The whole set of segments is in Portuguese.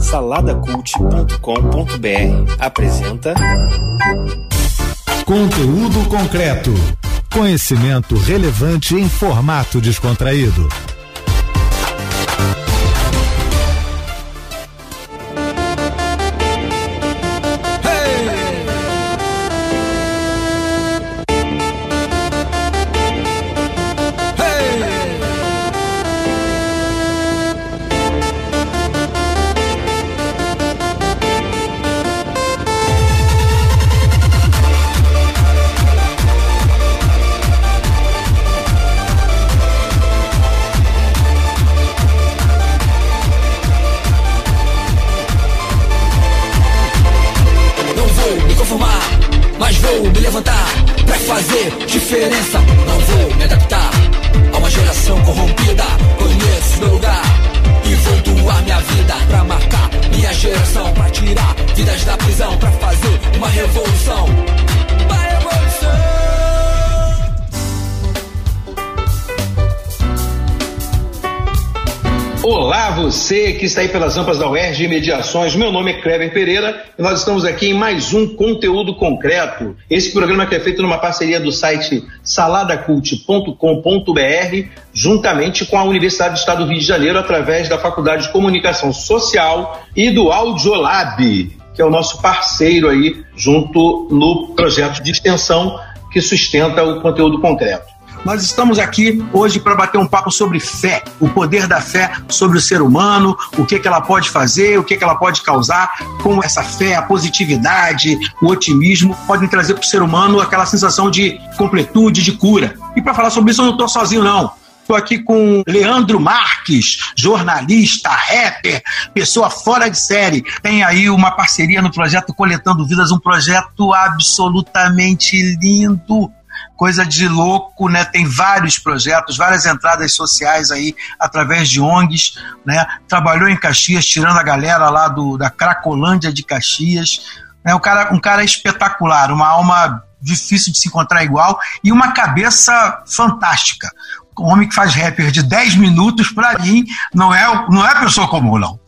Saladacult.com.br apresenta Conteúdo concreto. Conhecimento relevante em formato descontraído. Que está aí pelas rampas da UERJ e Mediações. Meu nome é Kleber Pereira e nós estamos aqui em mais um conteúdo concreto. Esse programa que é feito numa parceria do site saladacult.com.br, juntamente com a Universidade do Estado do Rio de Janeiro, através da Faculdade de Comunicação Social e do Audiolab, que é o nosso parceiro aí, junto no projeto de extensão que sustenta o conteúdo concreto. Nós estamos aqui hoje para bater um papo sobre fé, o poder da fé sobre o ser humano, o que, que ela pode fazer, o que, que ela pode causar, como essa fé, a positividade, o otimismo podem trazer para o ser humano aquela sensação de completude, de cura. E para falar sobre isso eu não estou sozinho, não. Estou aqui com Leandro Marques, jornalista, rapper, pessoa fora de série. Tem aí uma parceria no projeto Coletando Vidas, um projeto absolutamente lindo coisa de louco, né? Tem vários projetos, várias entradas sociais aí através de ONGs, né? Trabalhou em Caxias, tirando a galera lá do, da Cracolândia de Caxias. É um cara, um cara espetacular, uma alma difícil de se encontrar igual e uma cabeça fantástica. Um homem que faz rapper de 10 minutos, para mim, não é, não é pessoa comum, não.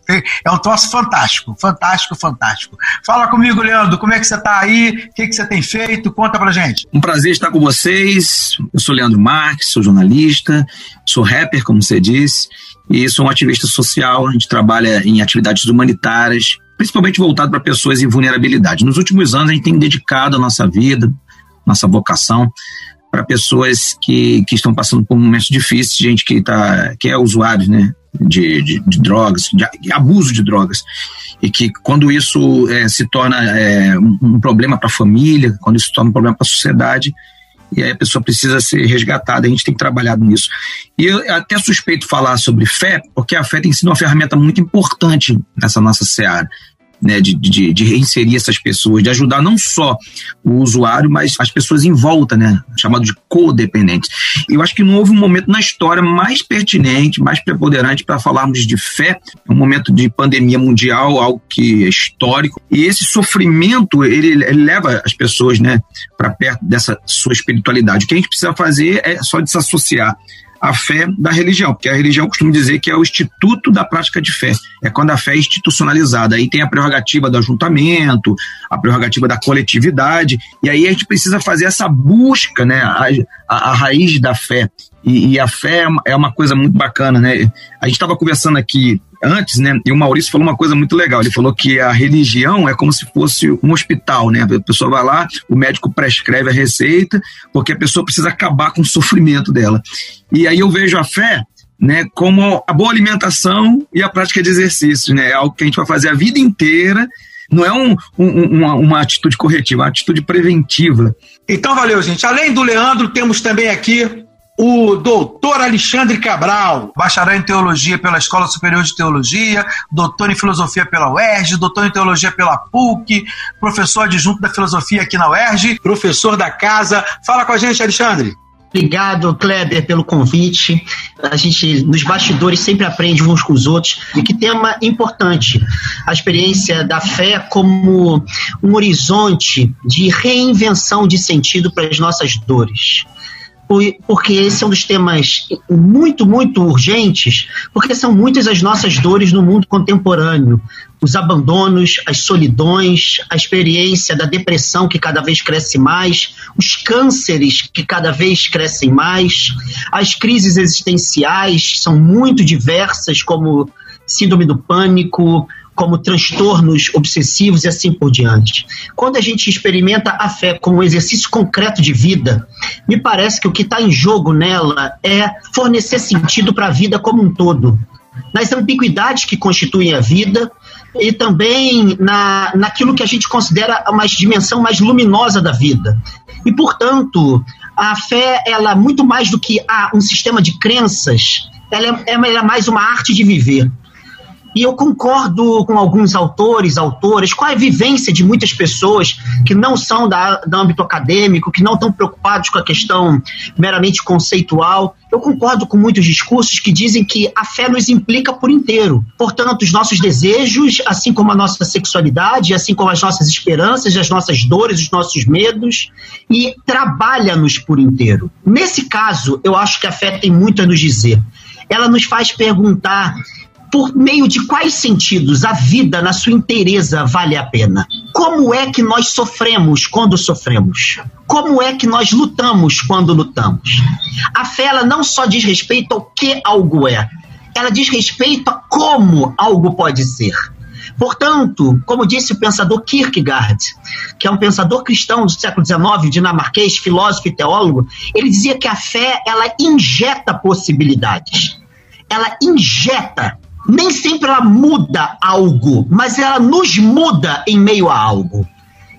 É um troço fantástico, fantástico, fantástico. Fala comigo, Leandro, como é que você está aí? O que, que você tem feito? Conta pra gente. Um prazer estar com vocês. Eu sou Leandro Marques, sou jornalista, sou rapper, como você disse, e sou um ativista social. A gente trabalha em atividades humanitárias, principalmente voltado para pessoas em vulnerabilidade. Nos últimos anos, a gente tem dedicado a nossa vida, nossa vocação para pessoas que, que estão passando por momentos difíceis, gente que, tá, que é usuário né, de, de, de drogas, de, abuso de drogas. E que quando isso é, se torna é, um, um, problema para a família, quando isso se torna um problema para a sociedade, e aí a pessoa precisa ser resgatada, a gente tem trabalhado nisso. E eu até suspeito falar sobre fé, porque a fé tem sido uma ferramenta muito importante nessa nossa seara né, de, de, de, reinserir essas pessoas, de ajudar não só o usuário, mas as pessoas em volta, né, chamado de codependentes. Eu acho que não houve um momento na história mais pertinente, mais preponderante para falarmos de fé, um momento de pandemia mundial, algo que é histórico, e esse sofrimento, ele, ele leva as pessoas, né, para perto dessa sua espiritualidade. O que a gente precisa fazer é só desassociar a fé da religião, porque a religião costuma dizer que é o instituto da prática de fé, é quando a fé é institucionalizada. Aí tem a prerrogativa do ajuntamento, a prerrogativa da coletividade, e aí a gente precisa fazer essa busca, né, a, a, a raiz da fé. E, e, a fé é uma coisa muito bacana, né? A gente estava conversando aqui antes, né? E o Maurício falou uma coisa muito legal. Ele falou que a religião é como se fosse um hospital, né? A pessoa vai lá, o médico prescreve a receita, porque a pessoa precisa acabar com o sofrimento dela. E aí eu vejo a fé né, como a boa alimentação e a prática de exercícios, né? É algo que a gente vai fazer a vida inteira não é um, um, uma, uma, atitude corretiva, é uma atitude preventiva. Então, valeu, gente. Além do Leandro, temos também aqui o doutor Alexandre Cabral, bacharel em teologia pela Escola Superior de Teologia, doutor em filosofia pela UERJ, doutor em teologia pela PUC, professor adjunto da filosofia aqui na UERJ, professor da casa. Fala com a gente, Alexandre. Obrigado, Kleber, pelo convite. A gente, nos bastidores, sempre aprende uns com os outros. E que tema importante. A experiência da fé como um horizonte de reinvenção de sentido para as nossas dores. Porque esse é um dos temas muito, muito urgentes, porque são muitas as nossas dores no mundo contemporâneo. Os abandonos, as solidões, a experiência da depressão que cada vez cresce mais, os cânceres que cada vez crescem mais, as crises existenciais são muito diversas, como síndrome do pânico, como transtornos obsessivos e assim por diante. Quando a gente experimenta a fé como um exercício concreto de vida, me parece que o que está em jogo nela é fornecer sentido para a vida como um todo. Nas ambiguidades que constituem a vida e também na, naquilo que a gente considera uma dimensão mais luminosa da vida. E, portanto, a fé, ela, muito mais do que um sistema de crenças, ela é, ela é mais uma arte de viver. E eu concordo com alguns autores, autoras, com a vivência de muitas pessoas que não são da, do âmbito acadêmico, que não estão preocupados com a questão meramente conceitual. Eu concordo com muitos discursos que dizem que a fé nos implica por inteiro. Portanto, os nossos desejos, assim como a nossa sexualidade, assim como as nossas esperanças, as nossas dores, os nossos medos, e trabalha-nos por inteiro. Nesse caso, eu acho que a fé tem muito a nos dizer. Ela nos faz perguntar por meio de quais sentidos a vida na sua inteireza vale a pena? Como é que nós sofremos quando sofremos? Como é que nós lutamos quando lutamos? A fé ela não só diz respeito ao que algo é, ela diz respeito a como algo pode ser. Portanto, como disse o pensador Kierkegaard, que é um pensador cristão do século XIX, dinamarquês, filósofo e teólogo, ele dizia que a fé ela injeta possibilidades. Ela injeta nem sempre ela muda algo, mas ela nos muda em meio a algo.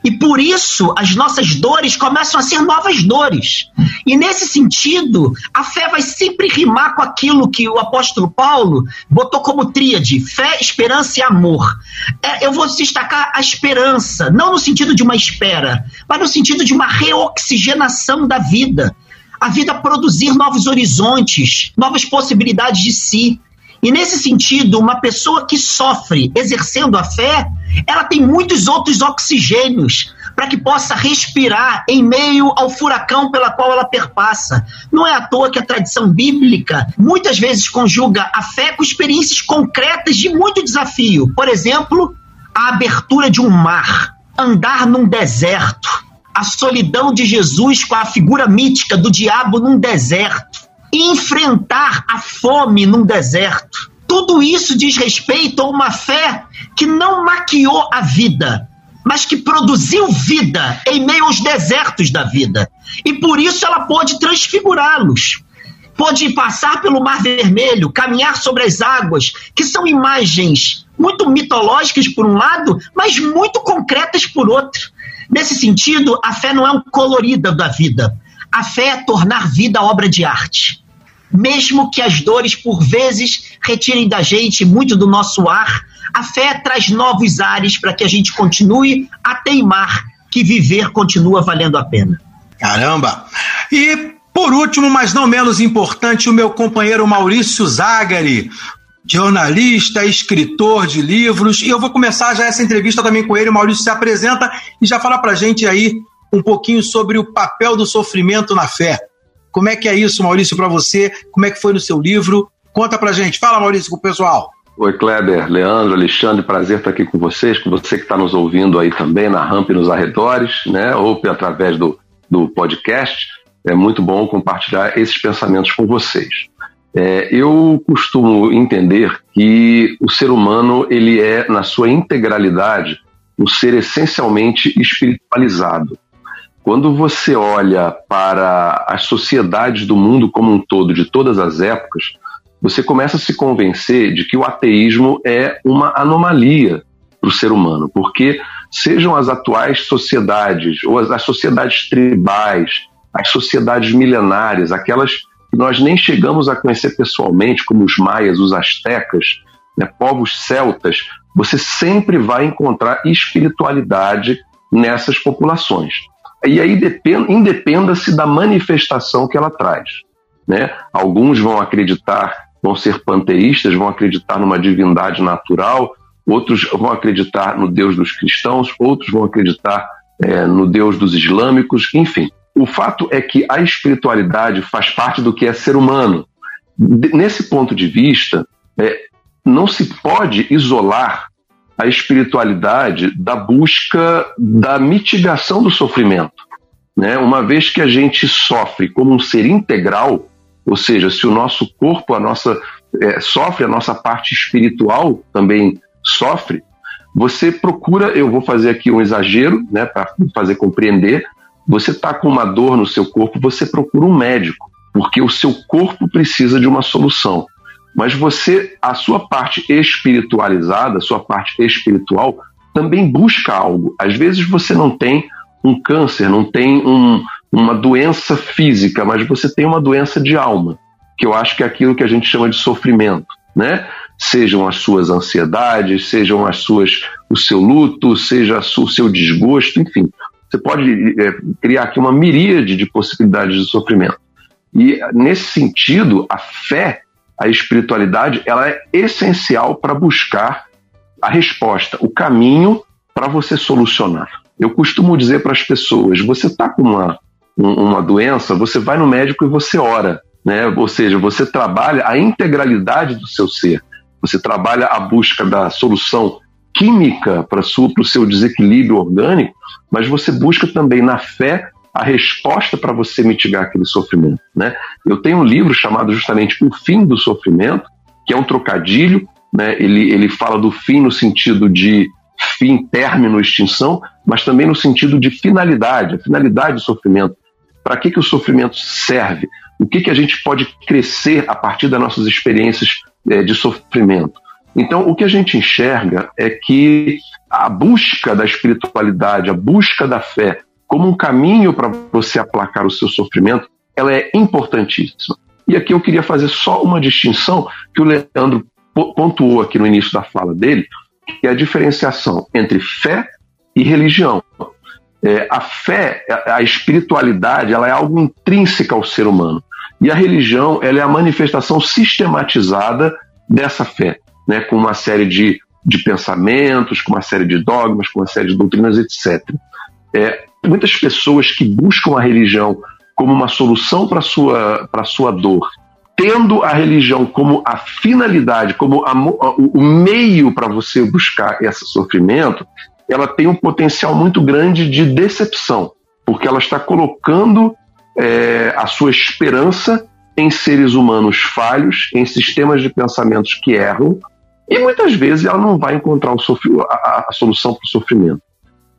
E por isso as nossas dores começam a ser novas dores. E nesse sentido, a fé vai sempre rimar com aquilo que o apóstolo Paulo botou como tríade: fé, esperança e amor. É, eu vou destacar a esperança, não no sentido de uma espera, mas no sentido de uma reoxigenação da vida. A vida produzir novos horizontes, novas possibilidades de si. E nesse sentido, uma pessoa que sofre exercendo a fé, ela tem muitos outros oxigênios para que possa respirar em meio ao furacão pela qual ela perpassa. Não é à toa que a tradição bíblica muitas vezes conjuga a fé com experiências concretas de muito desafio. Por exemplo, a abertura de um mar, andar num deserto, a solidão de Jesus com a figura mítica do diabo num deserto enfrentar a fome num deserto. Tudo isso diz respeito a uma fé que não maquiou a vida, mas que produziu vida em meio aos desertos da vida. E por isso ela pôde transfigurá-los. Pôde passar pelo Mar Vermelho, caminhar sobre as águas, que são imagens muito mitológicas por um lado, mas muito concretas por outro. Nesse sentido, a fé não é um colorida da vida. A fé é tornar vida obra de arte mesmo que as dores por vezes retirem da gente muito do nosso ar, a fé traz novos ares para que a gente continue a teimar que viver continua valendo a pena. Caramba! E por último, mas não menos importante, o meu companheiro Maurício Zagari, jornalista, escritor de livros, e eu vou começar já essa entrevista também com ele. O Maurício se apresenta e já fala para gente aí um pouquinho sobre o papel do sofrimento na fé. Como é que é isso, Maurício, para você? Como é que foi no seu livro? Conta pra gente. Fala, Maurício, com o pessoal. Oi, Kleber, Leandro, Alexandre, prazer estar aqui com vocês, com você que está nos ouvindo aí também na rampa e nos arredores, né, ou através do, do podcast. É muito bom compartilhar esses pensamentos com vocês. É, eu costumo entender que o ser humano ele é, na sua integralidade, um ser essencialmente espiritualizado. Quando você olha para as sociedades do mundo como um todo, de todas as épocas, você começa a se convencer de que o ateísmo é uma anomalia para o ser humano, porque sejam as atuais sociedades, ou as, as sociedades tribais, as sociedades milenares, aquelas que nós nem chegamos a conhecer pessoalmente, como os maias, os astecas, né, povos celtas, você sempre vai encontrar espiritualidade nessas populações. E aí independa-se da manifestação que ela traz. Né? Alguns vão acreditar, vão ser panteístas, vão acreditar numa divindade natural, outros vão acreditar no Deus dos cristãos, outros vão acreditar é, no Deus dos islâmicos, enfim. o fato é que a espiritualidade faz parte do que é ser humano. Nesse ponto de vista, é, não se pode isolar a espiritualidade da busca da mitigação do sofrimento. Né? Uma vez que a gente sofre como um ser integral, ou seja, se o nosso corpo, a nossa é, sofre, a nossa parte espiritual também sofre, você procura, eu vou fazer aqui um exagero, né, para fazer compreender, você está com uma dor no seu corpo, você procura um médico, porque o seu corpo precisa de uma solução. Mas você, a sua parte espiritualizada, a sua parte espiritual, também busca algo. Às vezes você não tem um câncer, não tem um, uma doença física, mas você tem uma doença de alma, que eu acho que é aquilo que a gente chama de sofrimento, né? Sejam as suas ansiedades, sejam as suas o seu luto, seja o seu desgosto, enfim. Você pode é, criar aqui uma miríade de possibilidades de sofrimento. E nesse sentido, a fé, a espiritualidade, ela é essencial para buscar a resposta, o caminho para você solucionar. Eu costumo dizer para as pessoas: você está com uma, uma doença, você vai no médico e você ora. Né? Ou seja, você trabalha a integralidade do seu ser. Você trabalha a busca da solução química para o seu desequilíbrio orgânico, mas você busca também na fé a resposta para você mitigar aquele sofrimento. Né? Eu tenho um livro chamado justamente O Fim do Sofrimento, que é um trocadilho, né? ele, ele fala do fim no sentido de fim, término, extinção, mas também no sentido de finalidade, a finalidade do sofrimento. Para que, que o sofrimento serve? O que, que a gente pode crescer a partir das nossas experiências é, de sofrimento? Então, o que a gente enxerga é que a busca da espiritualidade, a busca da fé, como um caminho para você aplacar o seu sofrimento, ela é importantíssima. E aqui eu queria fazer só uma distinção que o Leandro pontuou aqui no início da fala dele, que é a diferenciação entre fé e religião. É, a fé, a espiritualidade, ela é algo intrínseca ao ser humano. E a religião, ela é a manifestação sistematizada dessa fé, né, com uma série de, de pensamentos, com uma série de dogmas, com uma série de doutrinas, etc. É, muitas pessoas que buscam a religião como uma solução para sua, sua dor tendo a religião como a finalidade, como a, o meio para você buscar esse sofrimento, ela tem um potencial muito grande de decepção, porque ela está colocando é, a sua esperança em seres humanos falhos, em sistemas de pensamentos que erram, e muitas vezes ela não vai encontrar a, a solução para o sofrimento.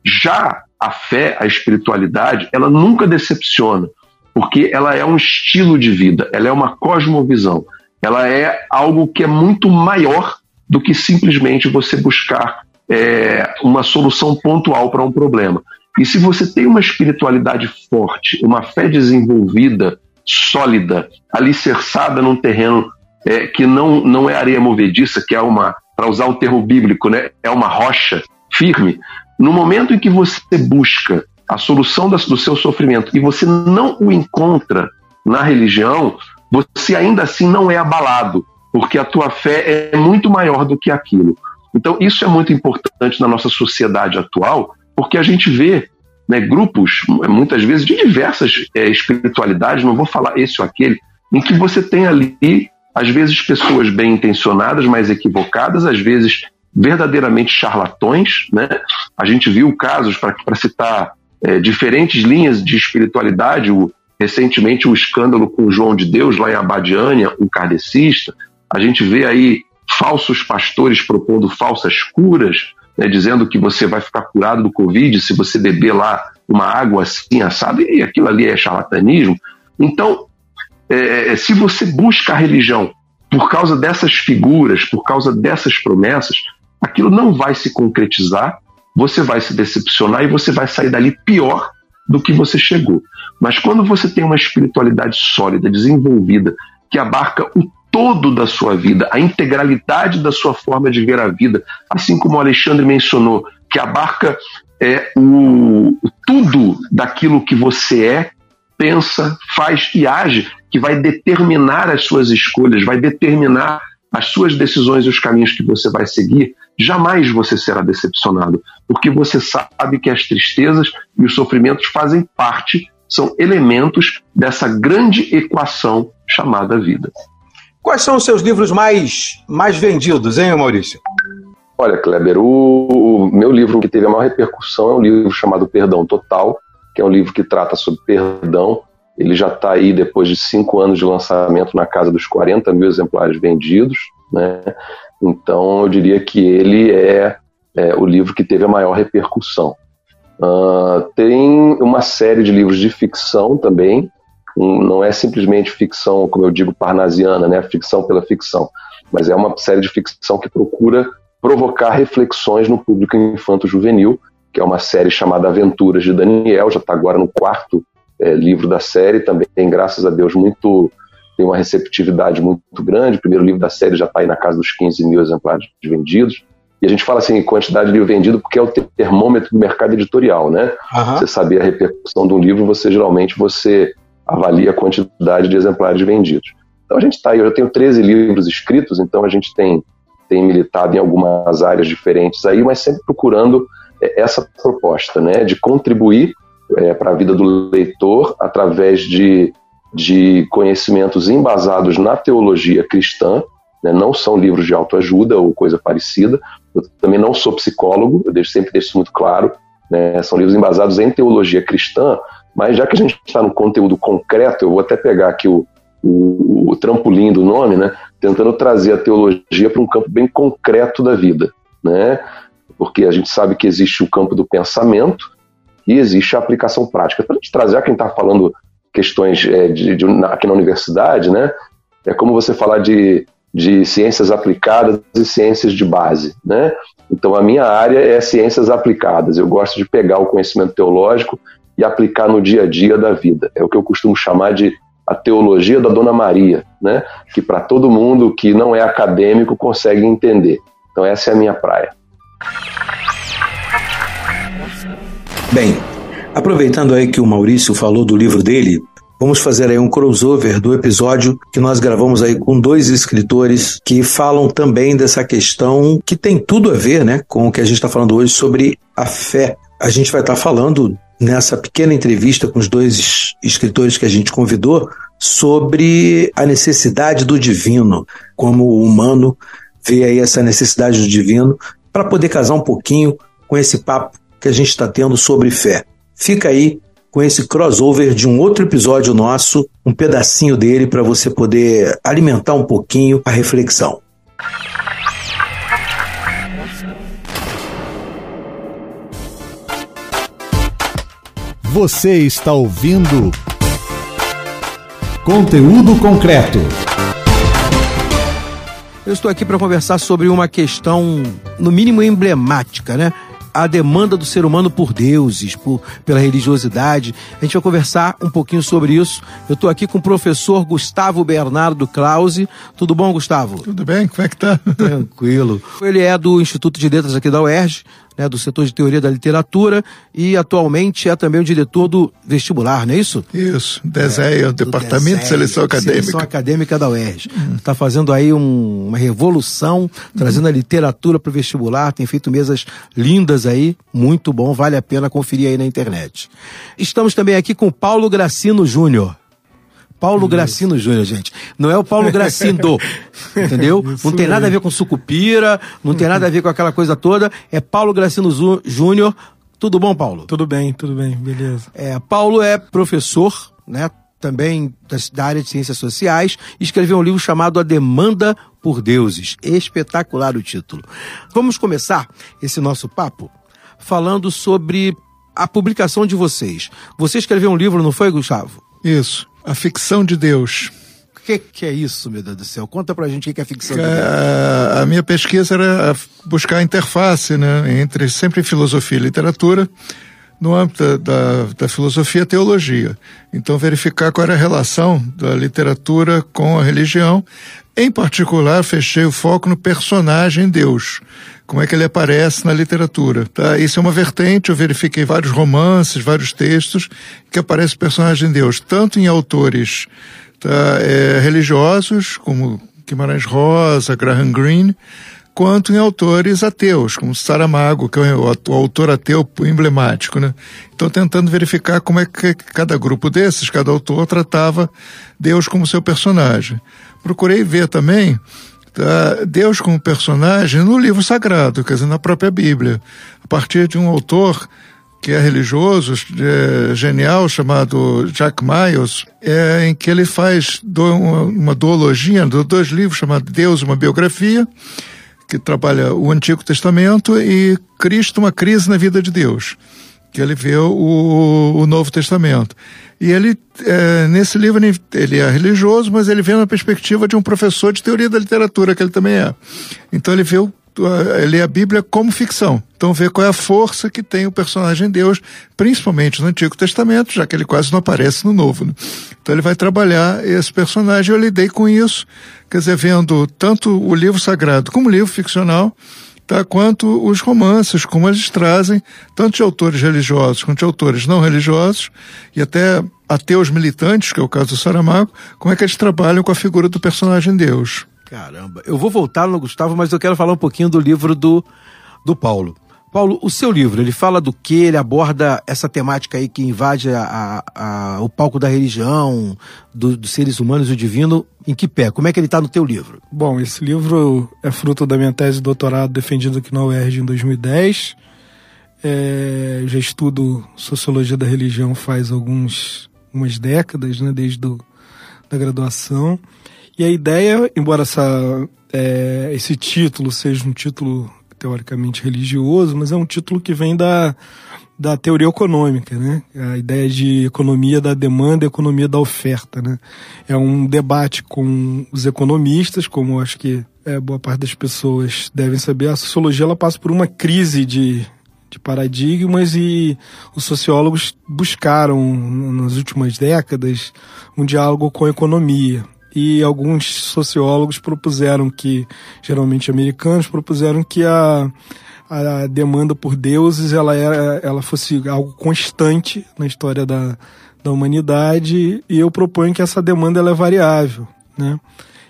Já a fé, a espiritualidade, ela nunca decepciona, porque ela é um estilo de vida, ela é uma cosmovisão, ela é algo que é muito maior do que simplesmente você buscar é, uma solução pontual para um problema. E se você tem uma espiritualidade forte, uma fé desenvolvida, sólida, alicerçada num terreno é, que não, não é areia movediça, que é uma, para usar o termo bíblico, né, é uma rocha firme, no momento em que você busca a solução do seu sofrimento e você não o encontra na religião, você ainda assim não é abalado, porque a tua fé é muito maior do que aquilo. Então, isso é muito importante na nossa sociedade atual, porque a gente vê né, grupos, muitas vezes, de diversas é, espiritualidades, não vou falar esse ou aquele, em que você tem ali, às vezes, pessoas bem intencionadas, mas equivocadas, às vezes verdadeiramente charlatões. Né? A gente viu casos, para citar é, diferentes linhas de espiritualidade. O, recentemente, o escândalo com João de Deus, lá em Abadiânia, um kardecista. A gente vê aí falsos pastores propondo falsas curas, né, dizendo que você vai ficar curado do Covid se você beber lá uma água assim, assada, e aquilo ali é charlatanismo. Então, é, é, se você busca a religião por causa dessas figuras, por causa dessas promessas, aquilo não vai se concretizar você vai se decepcionar e você vai sair dali pior do que você chegou. Mas quando você tem uma espiritualidade sólida, desenvolvida, que abarca o todo da sua vida, a integralidade da sua forma de ver a vida, assim como o Alexandre mencionou, que abarca é, o, tudo daquilo que você é, pensa, faz e age, que vai determinar as suas escolhas, vai determinar as suas decisões e os caminhos que você vai seguir, jamais você será decepcionado, porque você sabe que as tristezas e os sofrimentos fazem parte, são elementos dessa grande equação chamada vida. Quais são os seus livros mais, mais vendidos, hein, Maurício? Olha, Kleber, o, o meu livro que teve a maior repercussão é um livro chamado Perdão Total, que é um livro que trata sobre perdão. Ele já está aí depois de cinco anos de lançamento na casa dos 40 mil exemplares vendidos. Né? Então, eu diria que ele é, é o livro que teve a maior repercussão. Uh, tem uma série de livros de ficção também, um, não é simplesmente ficção, como eu digo, parnasiana, né? ficção pela ficção, mas é uma série de ficção que procura provocar reflexões no público infanto-juvenil, que é uma série chamada Aventuras de Daniel, já está agora no quarto é, livro da série, também graças a Deus, muito tem uma receptividade muito grande. O primeiro livro da série já está aí na casa dos 15 mil exemplares vendidos. E a gente fala assim, quantidade de livro vendido, porque é o termômetro do mercado editorial, né? Uhum. Você saber a repercussão de um livro, você geralmente você avalia a quantidade de exemplares vendidos. Então a gente está aí, eu tenho 13 livros escritos, então a gente tem, tem militado em algumas áreas diferentes aí, mas sempre procurando é, essa proposta, né? De contribuir é, para a vida do leitor através de, de conhecimentos embasados na teologia cristã, né? não são livros de autoajuda ou coisa parecida, eu também não sou psicólogo, eu deixo, sempre deixo isso muito claro. Né? São livros embasados em teologia cristã, mas já que a gente está no conteúdo concreto, eu vou até pegar aqui o, o, o trampolim do nome, né? tentando trazer a teologia para um campo bem concreto da vida. Né? Porque a gente sabe que existe o campo do pensamento e existe a aplicação prática. Para a gente trazer, quem está falando questões é, de, de, aqui na universidade, né? é como você falar de de ciências aplicadas e ciências de base, né? Então a minha área é ciências aplicadas. Eu gosto de pegar o conhecimento teológico e aplicar no dia a dia da vida. É o que eu costumo chamar de a teologia da Dona Maria, né? Que para todo mundo que não é acadêmico consegue entender. Então essa é a minha praia. Bem, aproveitando aí que o Maurício falou do livro dele, Vamos fazer aí um crossover do episódio que nós gravamos aí com dois escritores que falam também dessa questão que tem tudo a ver, né, com o que a gente está falando hoje sobre a fé. A gente vai estar tá falando nessa pequena entrevista com os dois escritores que a gente convidou sobre a necessidade do divino, como o humano vê aí essa necessidade do divino, para poder casar um pouquinho com esse papo que a gente está tendo sobre fé. Fica aí com esse crossover de um outro episódio nosso, um pedacinho dele para você poder alimentar um pouquinho a reflexão. Você está ouvindo Conteúdo Concreto. Eu estou aqui para conversar sobre uma questão, no mínimo emblemática, né? A demanda do ser humano por deuses, por, pela religiosidade. A gente vai conversar um pouquinho sobre isso. Eu estou aqui com o professor Gustavo Bernardo Krause. Tudo bom, Gustavo? Tudo bem, como é que tá? Tranquilo. Ele é do Instituto de Letras aqui da UERJ, né, do setor de teoria da literatura e atualmente é também o diretor do vestibular, não é isso? Isso, DESEA, é, Departamento de Seleção Acadêmica. Seleção Acadêmica da UERJ. Está hum. fazendo aí um, uma revolução, trazendo hum. a literatura para o vestibular, tem feito mesas lindas aí, muito bom, vale a pena conferir aí na internet. Estamos também aqui com Paulo Gracino Júnior. Paulo Gracino Júnior, gente. Não é o Paulo Gracindo, entendeu? Isso não tem nada a ver com sucupira, não tem nada a ver com aquela coisa toda. É Paulo Gracino Júnior. Tudo bom, Paulo? Tudo bem, tudo bem, beleza. É, Paulo é professor, né? Também da área de ciências sociais, escreveu um livro chamado A Demanda por Deuses. Espetacular o título. Vamos começar esse nosso papo falando sobre a publicação de vocês. Você escreveu um livro, não foi, Gustavo? Isso. A ficção de Deus. O que, que, é isso, meu Deus do céu? Conta pra gente o que é ficção de Deus. A, a minha pesquisa era buscar a interface né, entre sempre filosofia e literatura no âmbito da, da, da, filosofia e teologia. Então, verificar qual era a relação da literatura com a religião. Em particular, fechei o foco no personagem Deus. Como é que ele aparece na literatura. Tá? Isso é uma vertente, eu verifiquei vários romances, vários textos, que aparece o personagem Deus, tanto em autores tá, é, religiosos, como Guimarães Rosa, Graham Greene, quanto em autores ateus, como Saramago, que é o, autor ateu emblemático, né? Então, tentando verificar como é que cada grupo desses, cada autor, tratava Deus como seu personagem. Procurei ver também Deus como personagem no livro sagrado, quer dizer, na própria Bíblia, a partir de um autor que é religioso, é, genial, chamado Jack Miles, é, em que ele faz do, uma, uma duologia, dois livros chamados Deus, uma biografia, que trabalha o Antigo Testamento, e Cristo, uma crise na vida de Deus, que ele vê o, o Novo Testamento. E ele, é, nesse livro, ele é religioso, mas ele vê na perspectiva de um professor de teoria da literatura, que ele também é. Então ele vê o lê a Bíblia como ficção. Então vê qual é a força que tem o personagem Deus, principalmente no Antigo Testamento, já que ele quase não aparece no Novo. Né? Então ele vai trabalhar esse personagem. Eu lidei com isso, quer dizer, vendo tanto o livro sagrado como o livro ficcional, tá? quanto os romances, como eles trazem, tanto de autores religiosos quanto de autores não religiosos, e até ateus militantes, que é o caso do Saramago, como é que eles trabalham com a figura do personagem Deus. Caramba, eu vou voltar no Gustavo, mas eu quero falar um pouquinho do livro do, do Paulo. Paulo, o seu livro, ele fala do que? Ele aborda essa temática aí que invade a, a, a, o palco da religião, do, dos seres humanos e o divino, em que pé? Como é que ele está no teu livro? Bom, esse livro é fruto da minha tese de doutorado defendida aqui na UERJ em 2010. É, já estudo sociologia da religião faz alguns, algumas décadas, né, desde do, da graduação. E a ideia, embora essa, é, esse título seja um título teoricamente religioso, mas é um título que vem da, da teoria econômica, né? A ideia de economia da demanda economia da oferta, né? É um debate com os economistas, como acho que é, boa parte das pessoas devem saber, a sociologia ela passa por uma crise de, de paradigmas e os sociólogos buscaram nas últimas décadas um diálogo com a economia e alguns sociólogos propuseram que, geralmente americanos, propuseram que a, a demanda por deuses ela, era, ela fosse algo constante na história da, da humanidade e eu proponho que essa demanda ela é variável, né?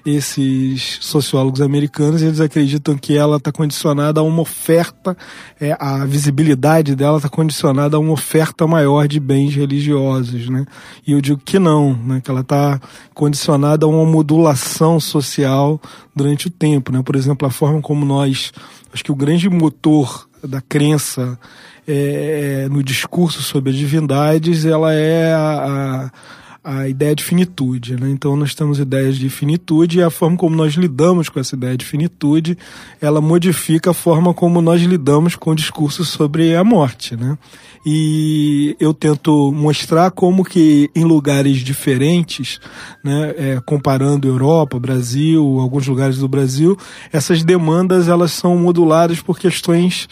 Esses sociólogos americanos eles acreditam que ela está condicionada a uma oferta, é, a visibilidade dela está condicionada a uma oferta maior de bens religiosos, né? E eu digo que não, né? Que ela está condicionada a uma modulação social durante o tempo, né? Por exemplo, a forma como nós, acho que o grande motor da crença é, é no discurso sobre as divindades, ela é a, a a ideia de finitude. Né? Então nós temos ideias de finitude e a forma como nós lidamos com essa ideia de finitude, ela modifica a forma como nós lidamos com o discurso sobre a morte. Né? E eu tento mostrar como que em lugares diferentes, né, é, comparando Europa, Brasil, alguns lugares do Brasil, essas demandas elas são moduladas por questões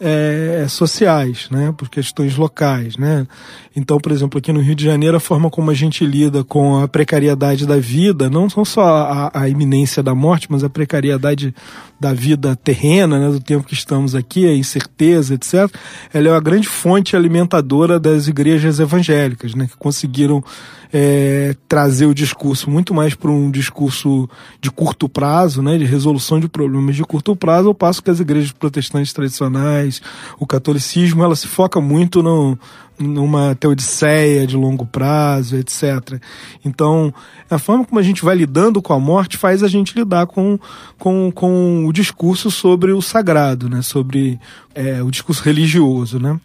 é, sociais, né, por questões locais, né. Então, por exemplo, aqui no Rio de Janeiro, a forma como a gente lida com a precariedade da vida, não só a, a iminência da morte, mas a precariedade da vida terrena, né, do tempo que estamos aqui, a incerteza, etc., ela é uma grande fonte alimentadora das igrejas evangélicas, né, que conseguiram é, trazer o discurso muito mais para um discurso de curto prazo, né, de resolução de problemas de curto prazo, ao passo que as igrejas protestantes tradicionais, o catolicismo, ela se foca muito no, numa teodiceia de longo prazo, etc. Então, a forma como a gente vai lidando com a morte faz a gente lidar com, com, com o discurso sobre o sagrado, né? sobre é, o discurso religioso. Né?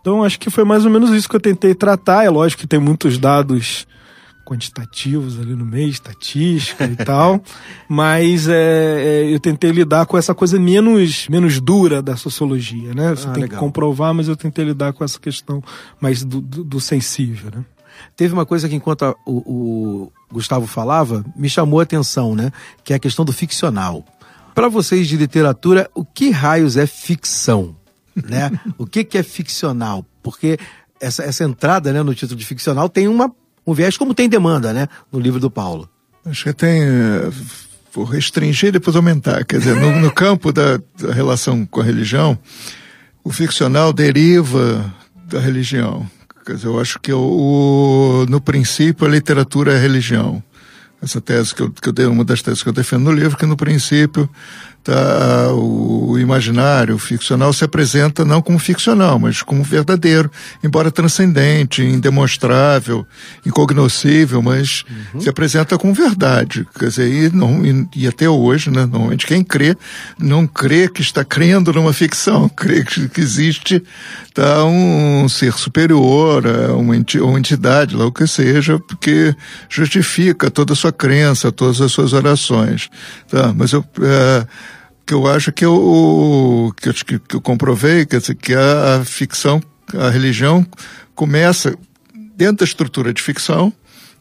Então, acho que foi mais ou menos isso que eu tentei tratar. É lógico que tem muitos dados quantitativos ali no meio, estatística e tal, mas é, é, eu tentei lidar com essa coisa menos, menos dura da sociologia, né? Você ah, tem legal. que comprovar, mas eu tentei lidar com essa questão mais do, do, do sensível, né? Teve uma coisa que enquanto a, o, o Gustavo falava, me chamou a atenção, né? Que é a questão do ficcional. Para vocês de literatura, o que raios é ficção? Né? o que, que é ficcional? Porque essa, essa entrada né, no título de ficcional tem uma um viés como tem demanda, né? No livro do Paulo. Acho que tem. Eh, vou restringir e depois aumentar. Quer dizer, no, no campo da, da, relação com a religião, o ficcional deriva da religião. Quer dizer, eu acho que o, no princípio a literatura é a religião. Essa tese que eu, que eu dei, uma das teses que eu defendo no livro, que no princípio tá, o imaginário, o ficcional se apresenta não como ficcional, mas como verdadeiro, embora transcendente, indemonstrável, incognoscível, mas uhum. se apresenta como verdade. Quer dizer, e, não, e, e, até hoje, né, normalmente quem crê, não crê que está crendo numa ficção, crê que, que existe tá, um, um ser superior, é, uma, uma entidade, lá o que seja, porque justifica toda a sua crença, todas as suas orações. Tá? Mas eu. É, que eu acho que eu, que eu, que eu comprovei, quer dizer, que a, a ficção, a religião começa dentro da estrutura de ficção,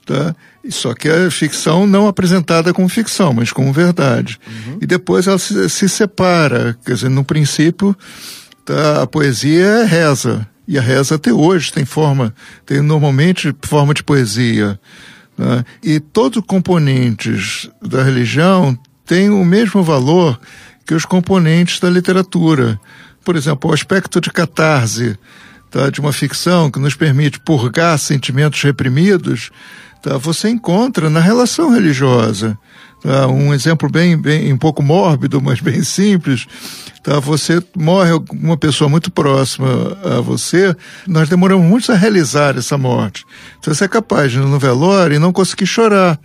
tá? Só que a ficção não apresentada como ficção, mas como verdade. Uhum. E depois ela se, se, separa, quer dizer, no princípio, tá? a poesia é reza. E a reza até hoje tem forma, tem normalmente forma de poesia. Tá? E todos os componentes da religião têm o mesmo valor que os componentes da literatura. Por exemplo, o aspecto de catarse tá, de uma ficção que nos permite purgar sentimentos reprimidos, tá, você encontra na relação religiosa. Tá, um exemplo bem, bem um pouco mórbido, mas bem simples. Tá, você morre uma pessoa muito próxima a você, nós demoramos muito a realizar essa morte. Então você é capaz de ir no velório e não conseguir chorar,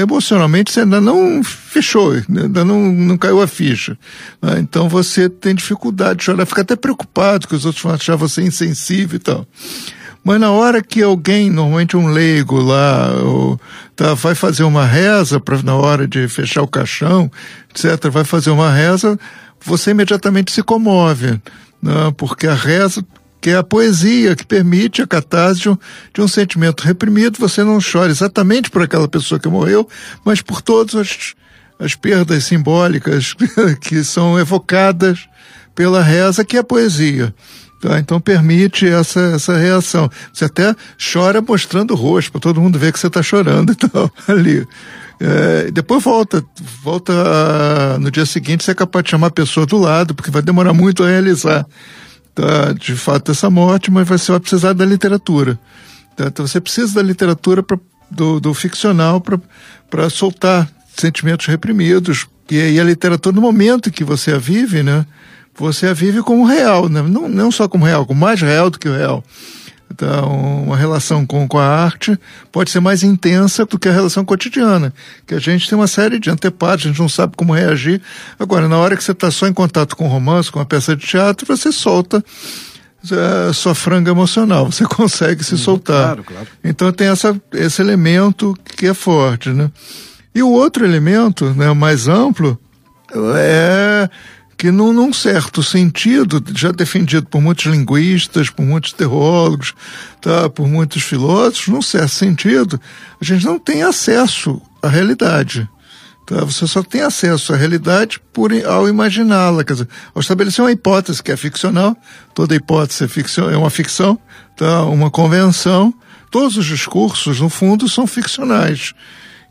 emocionalmente você ainda não fechou, ainda não, não caiu a ficha. Né? Então você tem dificuldade de chorar, fica até preocupado que os outros vão achar você insensível e tal. Mas na hora que alguém, normalmente um leigo lá, ou, tá, vai fazer uma reza pra, na hora de fechar o caixão, etc., vai fazer uma reza, você imediatamente se comove, né? porque a reza que é a poesia que permite a catarse de um, sentimento reprimido. Você não chora exatamente por aquela pessoa que morreu, mas por todas as, as perdas simbólicas que são evocadas pela reza, que é a poesia. Tá? Então permite essa, essa reação. Você até chora mostrando o rosto, para todo mundo ver que você está chorando e tal, ali. É, depois volta, volta a, no dia seguinte você é capaz de chamar a pessoa do lado, porque vai demorar muito a realizar tá, de fato essa morte, mas você vai precisar da literatura. Tá? Então você precisa da literatura pra, do, do ficcional para soltar sentimentos reprimidos. E, e a literatura, no momento que você a vive, né, você a vive como real, né? não, não só como real, como mais real do que o real. Então, uma relação com, com a arte pode ser mais intensa do que a relação cotidiana, que a gente tem uma série de antepados, a gente não sabe como reagir. Agora, na hora que você está só em contato com romance, com uma peça de teatro, você solta a é, sua franga emocional, você consegue se uhum, soltar. Claro, claro. Então tem essa, esse elemento que é forte, né? E o outro elemento, né, mais amplo, é que num, num, certo sentido, já defendido por muitos linguistas, por muitos teólogos, tá, por muitos filósofos, num certo sentido, a gente não tem acesso à realidade. Tá? Você só tem acesso à realidade por, ao imaginá-la, quer dizer, ao estabelecer uma hipótese que é ficcional, toda hipótese é, ficção, é uma ficção, tá? uma convenção, todos os discursos, no fundo, são ficcionais.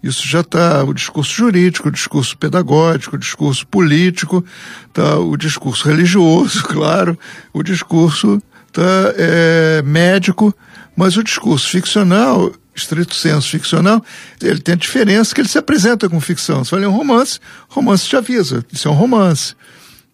Isso já está o discurso jurídico, o discurso pedagógico, o discurso político, tá, o discurso religioso, claro, o discurso tá, é, médico, mas o discurso ficcional, estrito senso ficcional, ele tem a diferença que ele se apresenta com ficção. Se ler um romance, romance te avisa, isso é um romance.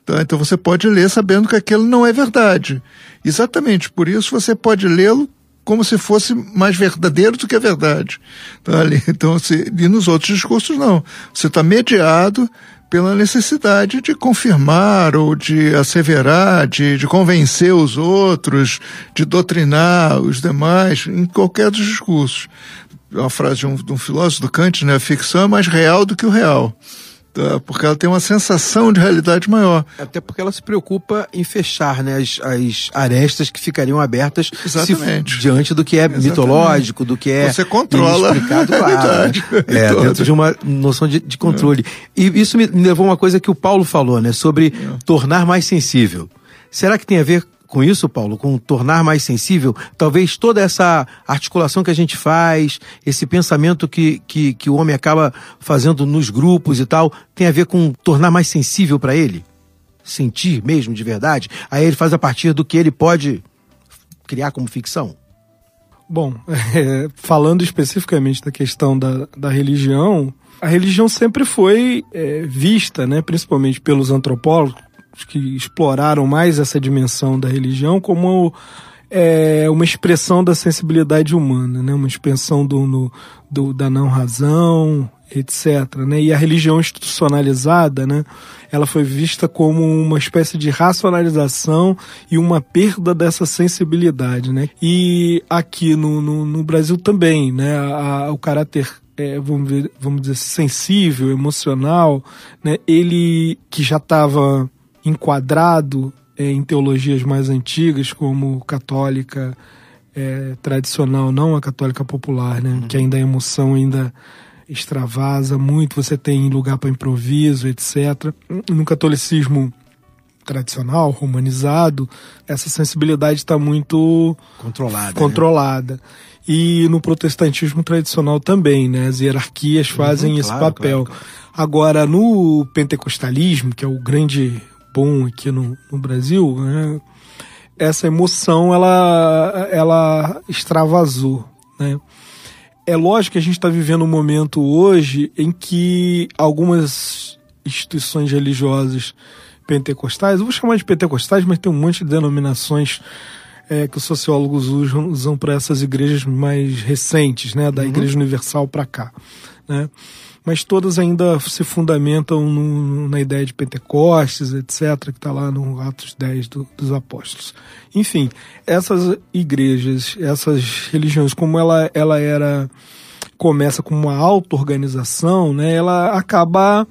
Tá? Então você pode ler sabendo que aquilo não é verdade. Exatamente por isso você pode lê-lo como se fosse mais verdadeiro do que a verdade. Tá ali. Então, se, e nos outros discursos, não. Você está mediado pela necessidade de confirmar ou de asseverar, de, de convencer os outros, de doutrinar os demais, em qualquer dos discursos. Uma frase de um, de um filósofo do Kant, né? A ficção é mais real do que o real. Tá? Porque ela tem uma sensação de realidade maior. Até porque ela se preocupa em fechar né, as, as arestas que ficariam abertas Exatamente. Se, diante do que é Exatamente. mitológico, do que é. Você controla explicado, claro. é, dentro de uma noção de, de controle. É. E isso me levou a uma coisa que o Paulo falou, né? Sobre é. tornar mais sensível. Será que tem a ver com isso, Paulo, com tornar mais sensível, talvez toda essa articulação que a gente faz, esse pensamento que, que, que o homem acaba fazendo nos grupos e tal, tem a ver com tornar mais sensível para ele? Sentir mesmo de verdade? Aí ele faz a partir do que ele pode criar como ficção? Bom, é, falando especificamente da questão da, da religião, a religião sempre foi é, vista, né, principalmente pelos antropólogos que exploraram mais essa dimensão da religião, como é, uma expressão da sensibilidade humana, né, uma expressão do, no, do da não razão, etc. Né? E a religião institucionalizada, né, ela foi vista como uma espécie de racionalização e uma perda dessa sensibilidade. Né? E aqui no, no, no Brasil também, né, a, a, o caráter é, vamos, ver, vamos dizer, sensível, emocional, né, ele que já estava enquadrado é, em teologias mais antigas, como católica é, tradicional, não a católica popular, né, uhum. que ainda a emoção ainda extravasa muito, você tem lugar para improviso, etc. No catolicismo tradicional, romanizado, essa sensibilidade está muito controlada. Né? controlada. Né? E no protestantismo tradicional também, né? As hierarquias uhum, fazem uhum, esse claro, papel. Claro, claro. Agora, no pentecostalismo, que é o grande bom aqui no, no Brasil, né? essa emoção ela, ela extravasou, né? É lógico que a gente está vivendo um momento hoje em que algumas instituições religiosas pentecostais, eu vou chamar de pentecostais, mas tem um monte de denominações é, que os sociólogos usam, usam para essas igrejas mais recentes, né, da uhum. Igreja Universal para cá, né? Mas todas ainda se fundamentam no, na ideia de Pentecostes, etc., que está lá no Atos 10 do, dos Apóstolos. Enfim, essas igrejas, essas religiões, como ela, ela era começa com uma auto-organização, né, ela acaba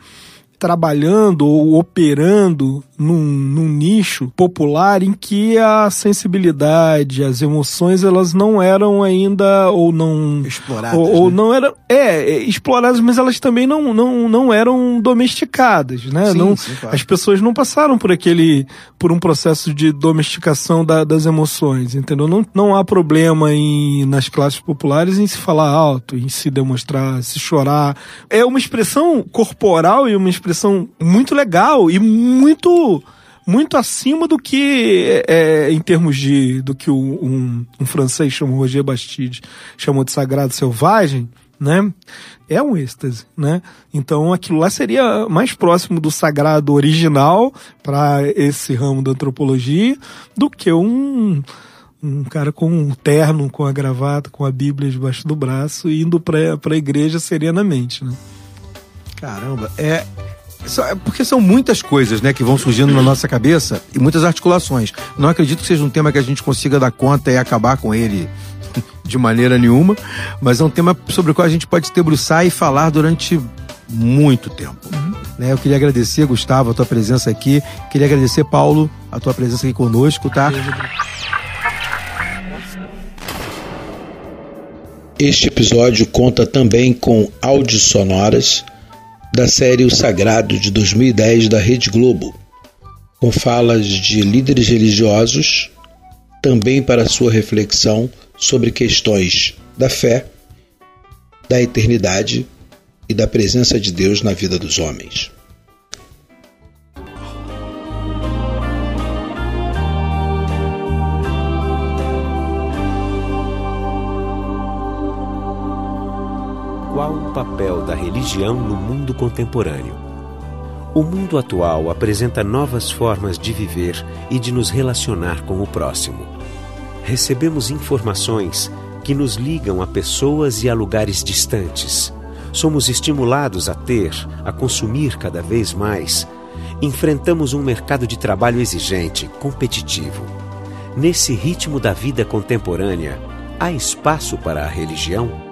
trabalhando ou operando num, num, nicho popular em que a sensibilidade, as emoções, elas não eram ainda ou não exploradas, ou, ou né? não eram é, é, exploradas, mas elas também não, não, não eram domesticadas, né? Sim, não, sim, claro. As pessoas não passaram por aquele por um processo de domesticação da, das emoções, entendeu? Não, não há problema em nas classes populares em se falar alto, em se demonstrar, se chorar. É uma expressão corporal e uma expressão muito legal e muito muito acima do que é, em termos de do que um, um francês chamou Roger Bastide chamou de sagrado selvagem né é um êxtase né então aquilo lá seria mais próximo do sagrado original para esse ramo da antropologia do que um um cara com um terno, com a gravata, com a Bíblia debaixo do braço, indo para a igreja serenamente, né? Caramba, é é porque são muitas coisas, né, que vão surgindo na nossa cabeça e muitas articulações. Não acredito que seja um tema que a gente consiga dar conta e acabar com ele de maneira nenhuma, mas é um tema sobre o qual a gente pode se debruçar e falar durante muito tempo. Uhum. Né, eu queria agradecer, Gustavo, a tua presença aqui. Queria agradecer, Paulo, a tua presença aqui conosco, tá? Este episódio conta também com áudios sonoras da série O Sagrado de 2010 da Rede Globo, com falas de líderes religiosos, também para sua reflexão sobre questões da fé, da eternidade e da presença de Deus na vida dos homens. Qual o papel da religião no mundo contemporâneo? O mundo atual apresenta novas formas de viver e de nos relacionar com o próximo. Recebemos informações que nos ligam a pessoas e a lugares distantes. Somos estimulados a ter, a consumir cada vez mais. Enfrentamos um mercado de trabalho exigente, competitivo. Nesse ritmo da vida contemporânea, há espaço para a religião?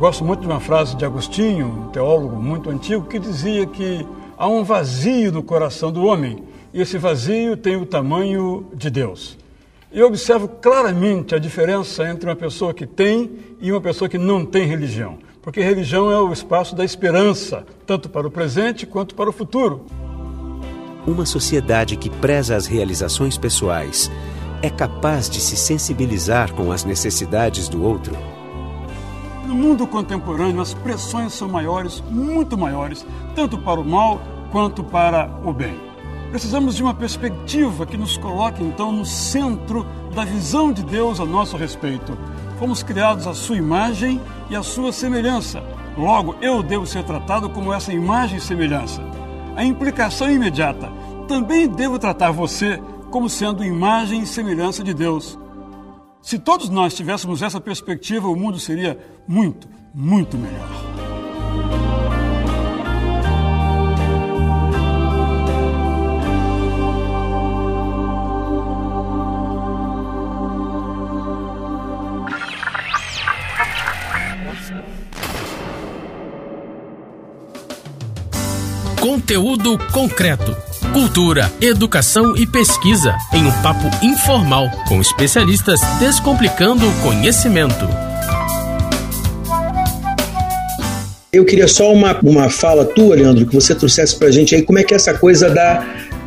Eu gosto muito de uma frase de Agostinho, um teólogo muito antigo, que dizia que há um vazio no coração do homem e esse vazio tem o tamanho de Deus. Eu observo claramente a diferença entre uma pessoa que tem e uma pessoa que não tem religião, porque religião é o espaço da esperança, tanto para o presente quanto para o futuro. Uma sociedade que preza as realizações pessoais é capaz de se sensibilizar com as necessidades do outro? No mundo contemporâneo, as pressões são maiores, muito maiores, tanto para o mal quanto para o bem. Precisamos de uma perspectiva que nos coloque então no centro da visão de Deus a nosso respeito. Fomos criados à sua imagem e à sua semelhança. Logo, eu devo ser tratado como essa imagem e semelhança. A implicação é imediata. Também devo tratar você como sendo imagem e semelhança de Deus. Se todos nós tivéssemos essa perspectiva, o mundo seria muito, muito melhor. Conteúdo concreto. Cultura, educação e pesquisa em um papo informal com especialistas descomplicando o conhecimento. Eu queria só uma, uma fala tua, Leandro, que você trouxesse pra gente aí como é que é essa coisa da,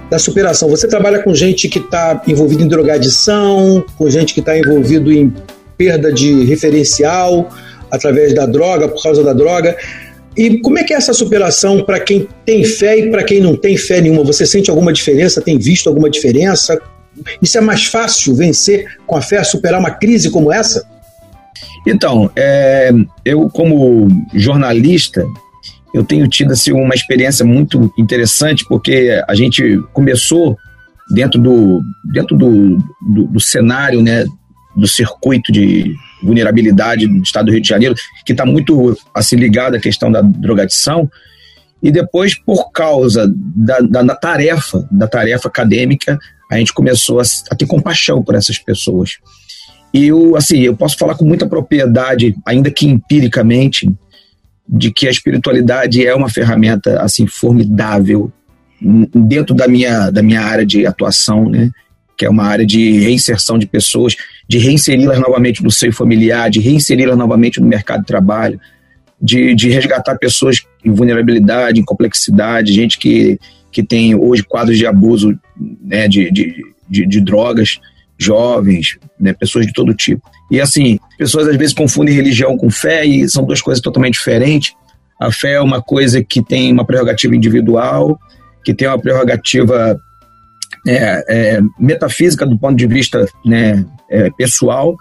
da superação. Você trabalha com gente que está envolvida em drogadição, com gente que está envolvido em perda de referencial através da droga, por causa da droga. E como é que é essa superação para quem tem fé e para quem não tem fé nenhuma? Você sente alguma diferença? Tem visto alguma diferença? Isso é mais fácil vencer com a fé, superar uma crise como essa? Então, é, eu como jornalista, eu tenho tido assim, uma experiência muito interessante, porque a gente começou dentro do, dentro do, do, do cenário né, do circuito de vulnerabilidade do estado do Rio de Janeiro, que está muito assim, ligado à questão da drogadição, e depois, por causa da, da, da, tarefa, da tarefa acadêmica, a gente começou a, a, ter compaixão por essas pessoas. E eu, assim, eu posso falar com muita propriedade, ainda que empiricamente, de que a espiritualidade é uma ferramenta assim formidável dentro da minha, da minha área de atuação, né? Que é uma área de reinserção de pessoas, de reinseri-las novamente no seio familiar, de reinseri-las novamente no mercado de trabalho, de, de resgatar pessoas em vulnerabilidade, em complexidade, gente que, que tem hoje quadros de abuso né, de, de, de, de drogas, jovens, né, pessoas de todo tipo. E assim, pessoas às vezes confundem religião com fé e são duas coisas totalmente diferentes. A fé é uma coisa que tem uma prerrogativa individual, que tem uma prerrogativa é, é, metafísica do ponto de vista né, é, pessoal,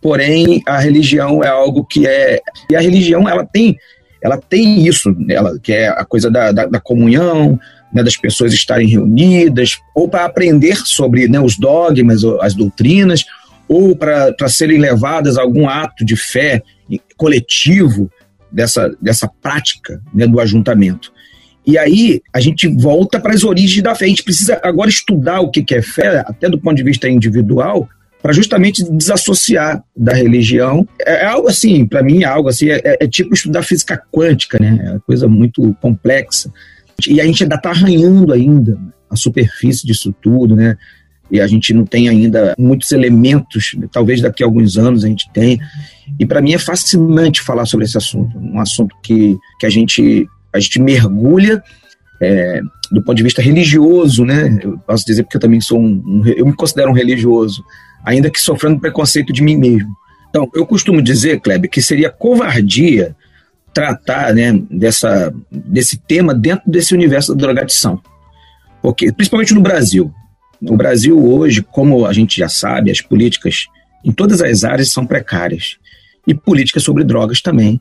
porém a religião é algo que é e a religião ela tem ela tem isso ela que é a coisa da, da, da comunhão né, das pessoas estarem reunidas ou para aprender sobre né, os dogmas as doutrinas ou para serem levadas a algum ato de fé coletivo dessa, dessa prática né, do ajuntamento e aí a gente volta para as origens da fé. A gente precisa agora estudar o que é fé, até do ponto de vista individual, para justamente desassociar da religião. É, é algo assim, para mim, é algo assim, é, é, tipo estudar física quântica, né? É uma coisa muito complexa. E a gente ainda está arranhando ainda a superfície disso tudo, né? E a gente não tem ainda muitos elementos, talvez daqui a alguns anos a gente tenha. E para mim é fascinante falar sobre esse assunto, um assunto que, que a gente a gente mergulha é, do ponto de vista religioso, né? Eu posso dizer porque eu também sou um, um, eu me considero um religioso, ainda que sofrendo preconceito de mim mesmo. Então, eu costumo dizer, Kleber, que seria covardia tratar, né, dessa, desse tema dentro desse universo da drogadição. Porque, principalmente no Brasil. No Brasil hoje, como a gente já sabe, as políticas em todas as áreas são precárias. E políticas sobre drogas também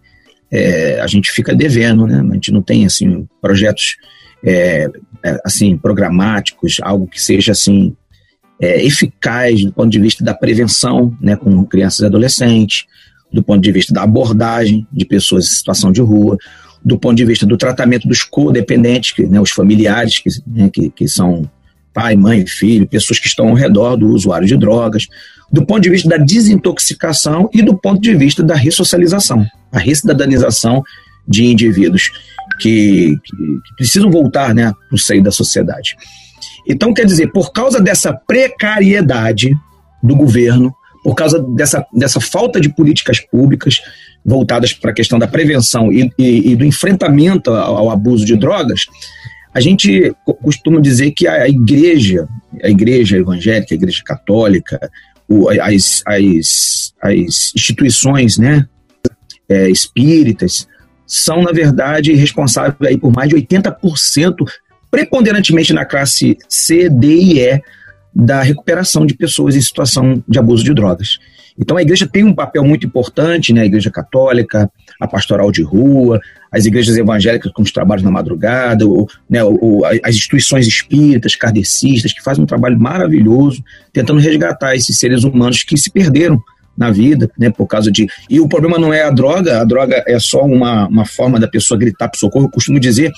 é, a gente fica devendo, né? A gente não tem assim projetos é, é, assim programáticos, algo que seja assim é, eficaz do ponto de vista da prevenção, né, com crianças e adolescentes, do ponto de vista da abordagem de pessoas em situação de rua, do ponto de vista do tratamento dos codependentes, né, os familiares que, né, que, que são pai, mãe, filho, pessoas que estão ao redor do usuário de drogas, do ponto de vista da desintoxicação e do ponto de vista da ressocialização, a recidadanização de indivíduos que, que, que precisam voltar né, para o seio da sociedade. Então, quer dizer, por causa dessa precariedade do governo, por causa dessa, dessa falta de políticas públicas voltadas para a questão da prevenção e, e, e do enfrentamento ao, ao, abuso de drogas, a gente costuma dizer que a, igreja, a igreja evangélica, a igreja católica, as, as, as instituições né, é, espíritas são, na verdade, responsáveis aí por mais de 80% preponderantemente na classe C, D e E da recuperação de pessoas em situação de abuso de drogas. Então a igreja tem um papel muito importante, né? A igreja católica, a pastoral de rua, as igrejas evangélicas com os trabalhos na madrugada, o, né, as instituições espíritas, kardecistas, que fazem um trabalho maravilhoso tentando resgatar esses seres humanos que se perderam na vida, né, por causa de... E o problema não é a droga, a droga é só uma, uma forma da pessoa gritar por socorro. Eu costumo dizer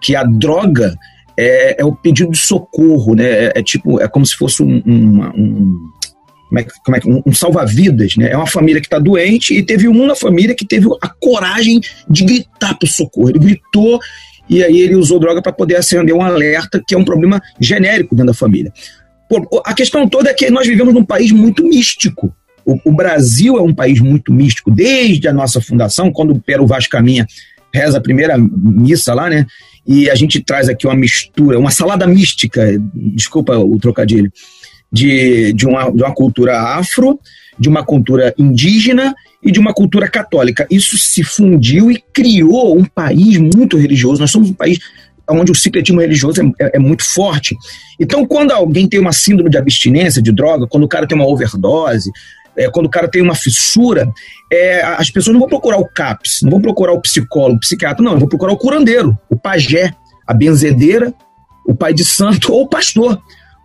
que a droga é, é o pedido de socorro, né, é, é tipo, é como se fosse um, um como é, como é, um, um salva-vidas, né? É uma família que está doente e teve um na família que teve a coragem de gritar para o socorro. Ele gritou e aí ele usou droga para poder acender um alerta, que é um problema genérico dentro da família. Pô, a questão toda é que nós vivemos num país muito místico. O, o, Brasil é um país muito místico. Desde a nossa fundação, quando o Pero Vaz Caminha reza a primeira missa lá, né? E a gente traz aqui uma mistura, uma salada mística, desculpa o trocadilho, de, de, uma, de uma cultura afro, de uma cultura indígena e de uma cultura católica. Isso se fundiu e criou um país muito religioso. Nós somos um país onde o secretismo religioso é, é, é, muito forte. Então, quando alguém tem uma síndrome de abstinência de droga, quando o cara tem uma overdose, é, quando o cara tem uma fissura, é, as pessoas não vão procurar o CAPS, não vão procurar o psicólogo, o psiquiatra, não, vão procurar o curandeiro, o pajé, a benzedeira, o pai de santo ou o pastor.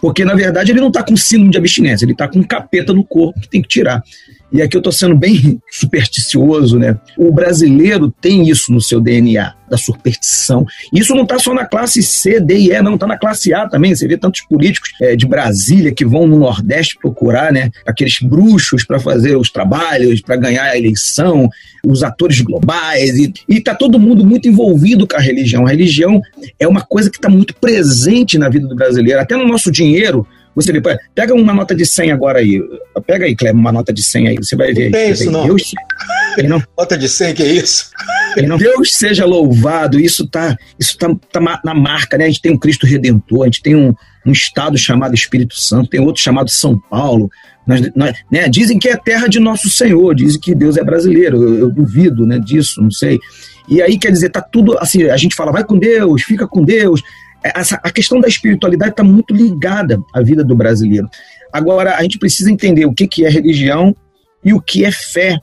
Porque, na verdade, ele não está com síndrome de abstinência, ele está com um capeta no corpo que tem que tirar. E aqui eu estou sendo bem supersticioso, né? O brasileiro tem isso no seu DNA, da superstição. Isso não está só na classe C, D e E, não, está na classe A também. Você vê tantos políticos é, de Brasília que vão no Nordeste procurar, né? Aqueles bruxos para fazer os trabalhos, para ganhar a eleição, os atores globais. E está todo mundo muito envolvido com a religião. A religião é uma coisa que está muito presente na vida do brasileiro. Até no nosso dinheiro, você pega uma nota de 100 agora aí. Pega aí, Cleber, uma nota de 100 aí. Você vai ver. Não tem isso, não. Deus, não. Nota de 100, que é isso? Não. Deus seja louvado. Isso tá, isso tá, tá na marca, né? A gente tem um Cristo Redentor, a gente tem um, um estado chamado Espírito Santo, tem outro chamado São Paulo. Nós, nós, né, dizem que é terra de nosso Senhor, dizem que Deus é brasileiro. Eu, eu duvido né, disso, não sei. E aí, quer dizer, tá tudo assim, a gente fala, vai com Deus, fica com Deus, essa, a questão da espiritualidade está muito ligada à vida do brasileiro. Agora, a gente precisa entender o que, que é religião e o que é fé.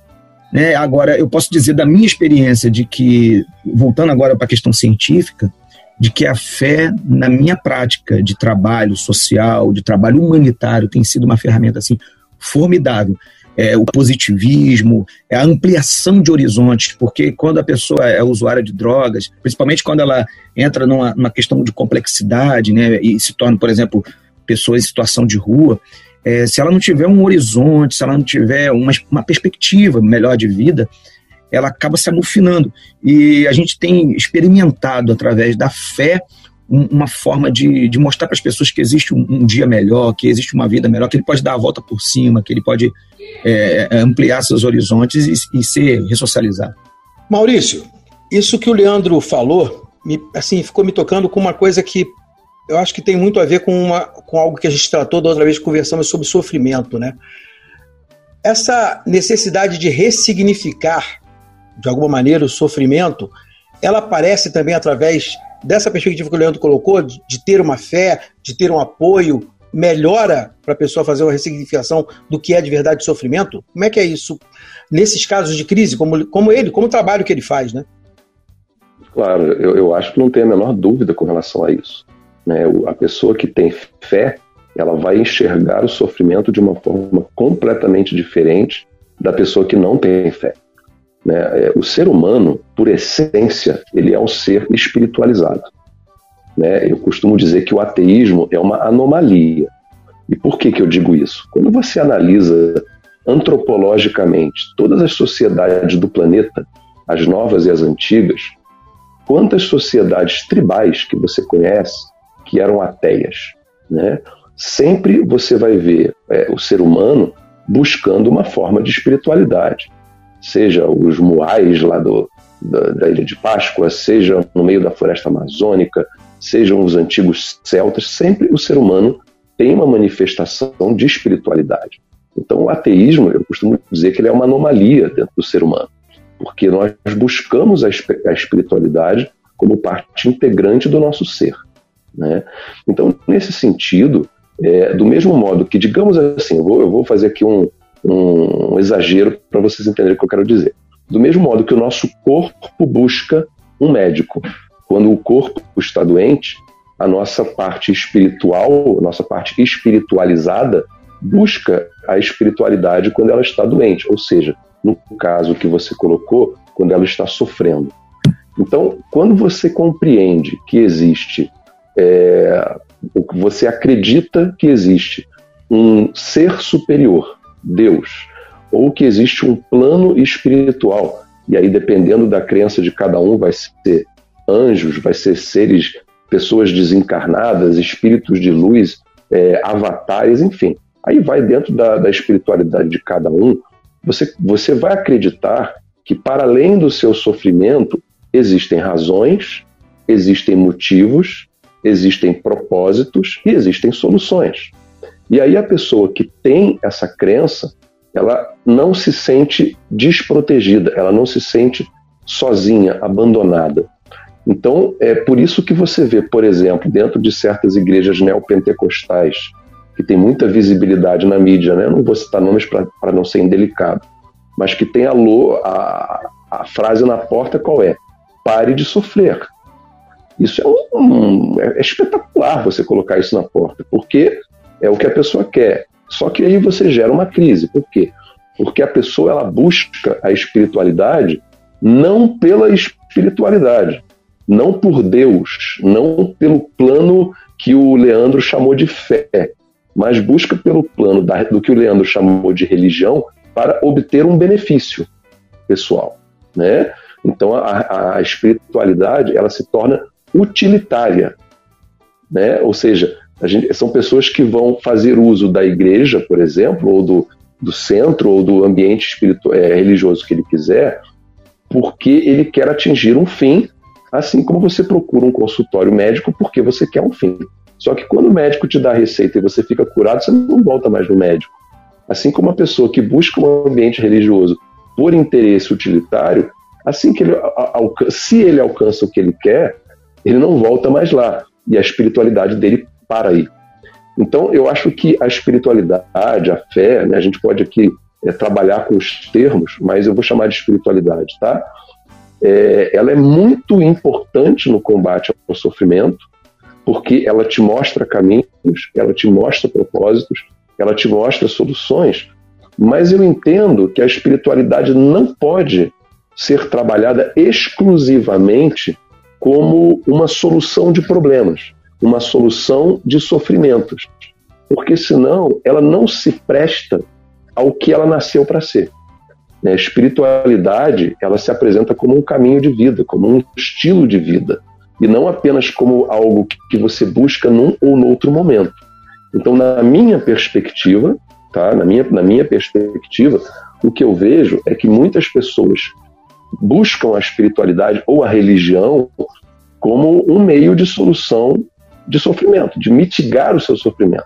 Né? Agora, eu posso dizer da minha experiência de que, voltando agora para a questão científica, de que a fé, na minha prática de trabalho social, de trabalho humanitário, tem sido uma ferramenta assim formidável é, o positivismo, é a ampliação de horizontes, porque quando a pessoa é usuária de drogas, principalmente quando ela entra numa, numa questão de complexidade, né, e se torna, por exemplo, pessoa em situação de rua, é, se ela não tiver um horizonte, se ela não tiver uma, uma perspectiva melhor de vida, ela acaba se amufinando. E a gente tem experimentado através da fé uma forma de, de mostrar para as pessoas que existe um, um, dia melhor, que existe uma vida melhor, que ele pode dar a volta por cima, que ele pode é, é, ampliar seus horizontes e, e, ser ressocializado. Maurício, isso que o Leandro falou, me, assim, ficou me tocando com uma coisa que eu acho que tem muito a ver com, uma, com algo que a gente tratou da outra vez que conversamos sobre sofrimento, né? Essa necessidade de ressignificar, de alguma maneira, o sofrimento, ela aparece também através dessa perspectiva que o Leandro colocou, de, de ter uma fé, de ter um apoio, melhora para a pessoa fazer uma ressignificação do que é de verdade sofrimento? Como é que é isso nesses casos de crise, como, como ele, como o trabalho que ele faz, né? Claro, eu, eu acho que não tem a menor dúvida com relação a isso. Né? A pessoa que tem fé, ela vai enxergar o sofrimento de uma forma completamente diferente da pessoa que não tem fé. Né? É, o ser humano, por essência, ele é um ser espiritualizado. Né? Eu costumo dizer que o ateísmo é uma anomalia. E por que, que eu digo isso? Quando você analisa antropologicamente todas as sociedades do planeta, as novas e as antigas, quantas sociedades tribais que você conhece que eram ateias? Né? Sempre você vai ver é, o ser humano buscando uma forma de espiritualidade seja os muais lá do, da, da, Ilha de Páscoa, seja no meio da floresta amazônica, sejam os antigos celtas, sempre o ser humano tem uma manifestação de espiritualidade. Então, o ateísmo, eu costumo dizer que ele é uma anomalia dentro do ser humano, porque nós buscamos a, a espiritualidade como parte integrante do nosso ser. Né? Então, nesse sentido, é, do mesmo modo que, digamos assim, eu vou, eu vou fazer aqui um, um, exagero para vocês entenderem o que eu quero dizer. Do mesmo modo que o nosso corpo busca um médico, quando o corpo está doente, a nossa parte espiritual, a nossa parte espiritualizada, busca a espiritualidade quando ela está doente, ou seja, no caso que você colocou, quando ela está sofrendo. Então, quando você compreende que existe, é, você acredita que existe um ser superior, Deus, ou que existe um plano espiritual, e aí dependendo da crença de cada um, vai ser anjos, vai ser seres, pessoas desencarnadas, espíritos de luz, é, avatares, enfim. Aí vai dentro da, da espiritualidade de cada um, você, você vai acreditar que para além do seu sofrimento existem razões, existem motivos, existem propósitos e existem soluções. E aí a pessoa que tem essa crença, ela não se sente desprotegida, ela não se sente sozinha, abandonada. Então, é por isso que você vê, por exemplo, dentro de certas igrejas neopentecostais, que tem muita visibilidade na mídia, né? não vou citar nomes para não ser indelicado, mas que tem a, a, a frase na porta qual é? Pare de sofrer. Isso é, um, é espetacular você colocar isso na porta, porque é o que a pessoa quer. Só que aí você gera uma crise. Por quê? Porque a pessoa ela busca a espiritualidade não pela espiritualidade, não por Deus, não pelo plano que o Leandro chamou de fé, mas busca pelo plano da, do que o Leandro chamou de religião para obter um benefício pessoal, né? Então a, a espiritualidade ela se torna utilitária, né? Ou seja, gente, são pessoas que vão fazer uso da igreja, por exemplo, ou do, do centro ou do ambiente espiritual, é, religioso que ele quiser, porque ele quer atingir um fim, assim como você procura um consultório médico porque você quer um fim. Só que quando o médico te dá a receita e você fica curado, você não volta mais no médico. Assim como uma pessoa que busca um ambiente religioso por interesse utilitário, assim que ele, se ele alcança o que ele quer, ele não volta mais lá. E a espiritualidade dele para aí. Então, eu acho que a espiritualidade, a fé, né, a gente pode aqui é, trabalhar com os termos, mas eu vou chamar de espiritualidade, tá? É, ela é muito importante no combate ao sofrimento, porque ela te mostra caminhos, ela te mostra propósitos, ela te mostra soluções, mas eu entendo que a espiritualidade não pode ser trabalhada exclusivamente como uma solução de problemas, uma solução de sofrimentos, porque senão ela não se presta ao que ela nasceu para ser. Né? A espiritualidade ela se apresenta como um caminho de vida, como um estilo de vida, e não apenas como algo que você busca num ou no outro momento. Então, na minha perspectiva, tá? na, minha, na minha perspectiva, o que eu vejo é que muitas pessoas buscam a espiritualidade ou a religião como um meio de solução de sofrimento, de mitigar o seu sofrimento.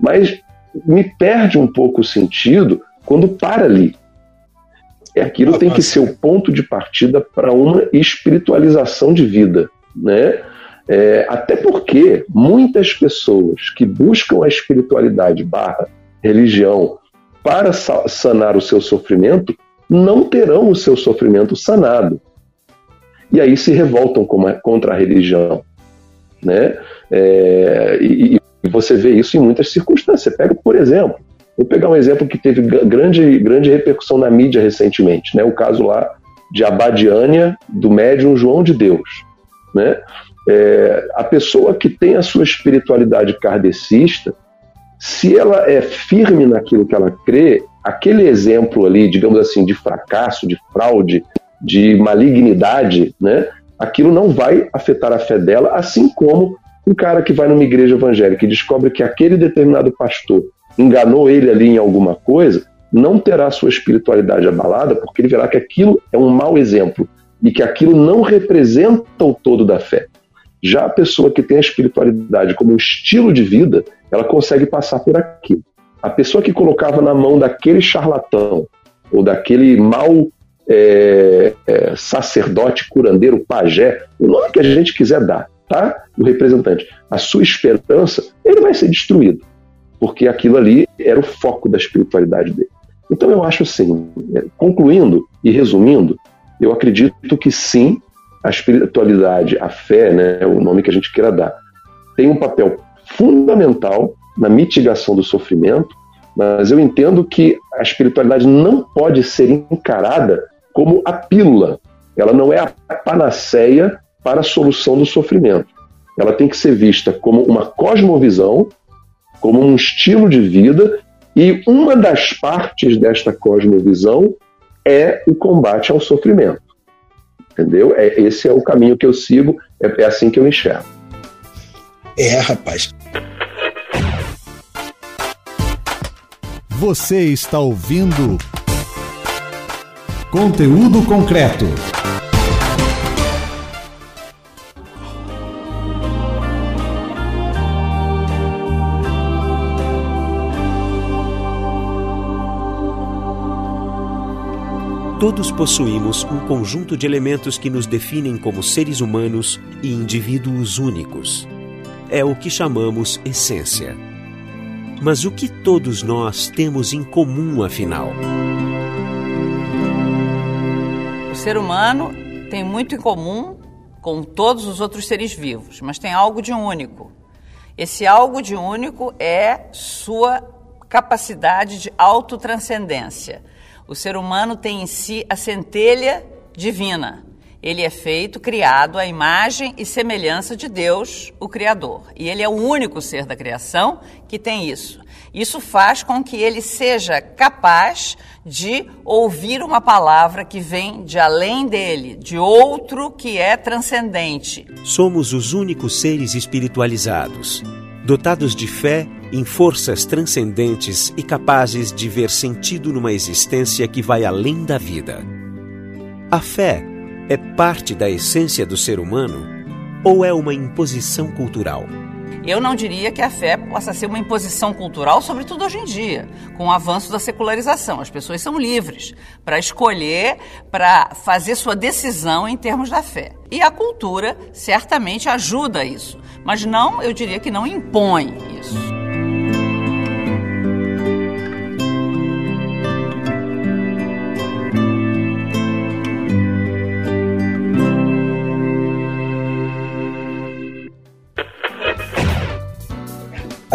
Mas me perde um pouco o sentido quando para ali. É aquilo tem que ser o ponto de partida para uma espiritualização de vida, né? É, até porque muitas pessoas que buscam a espiritualidade barra religião para sanar o seu sofrimento não terão o seu sofrimento sanado. E aí se revoltam contra a religião. Né? É, e, e, você vê isso em muitas circunstâncias. Você pega, por exemplo, vou pegar um exemplo que teve grande, grande repercussão na mídia recentemente, né? o caso lá de Abadiânia, do médium João de Deus. Né? É, a pessoa que tem a sua espiritualidade kardecista, se ela é firme naquilo que ela crê, aquele exemplo ali, digamos assim, de fracasso, de fraude, de malignidade, né? Aquilo não vai afetar a fé dela, assim como um cara que vai numa igreja evangélica e descobre que aquele determinado pastor enganou ele ali em alguma coisa, não terá sua espiritualidade abalada, porque ele verá que aquilo é um mau exemplo e que aquilo não representa o todo da fé. Já a pessoa que tem a espiritualidade como um estilo de vida, ela consegue passar por aquilo. A pessoa que colocava na mão daquele charlatão ou daquele mau é, é, sacerdote, curandeiro, pajé, o nome que a gente quiser dar, tá? O representante, a sua esperança, ele vai ser destruído, porque aquilo ali era o foco da espiritualidade dele. Então eu acho assim, é, concluindo e resumindo, eu acredito que sim, a espiritualidade, a fé, né, o nome que a gente queira dar, tem um papel fundamental na mitigação do sofrimento, mas eu entendo que a espiritualidade não pode ser encarada como a pílula. Ela não é a panaceia para a solução do sofrimento. Ela tem que ser vista como uma cosmovisão, como um estilo de vida, e uma das partes desta cosmovisão é o combate ao sofrimento. Entendeu? É, esse é o caminho que eu sigo, é, é assim que eu enxergo. É, rapaz. Você está ouvindo conteúdo concreto. Todos possuímos um conjunto de elementos que nos definem como seres humanos e indivíduos únicos. É o que chamamos essência. Mas o que todos nós temos em comum, afinal? Ser humano tem muito em comum com todos os outros seres vivos, mas tem algo de único. Esse algo de único é sua capacidade de autotranscendência. O ser humano tem em si a centelha divina. Ele é feito, criado à imagem e semelhança de Deus, o Criador. E ele é o único ser da criação que tem isso. Isso faz com que ele seja capaz de ouvir uma palavra que vem de além dele, de outro que é transcendente. Somos os únicos seres espiritualizados, dotados de fé em forças transcendentes e capazes de ver sentido numa existência que vai além da vida. A fé é parte da essência do ser humano ou é uma imposição cultural? Eu não diria que a fé possa ser uma imposição cultural, sobretudo hoje em dia, com o avanço da secularização. As pessoas são livres para escolher, para fazer sua decisão em termos da fé. E a cultura certamente ajuda isso, mas não, eu diria que não impõe isso.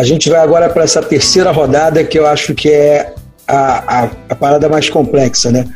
A gente vai agora para essa terceira rodada que eu acho que é a, a, a, parada mais complexa, né?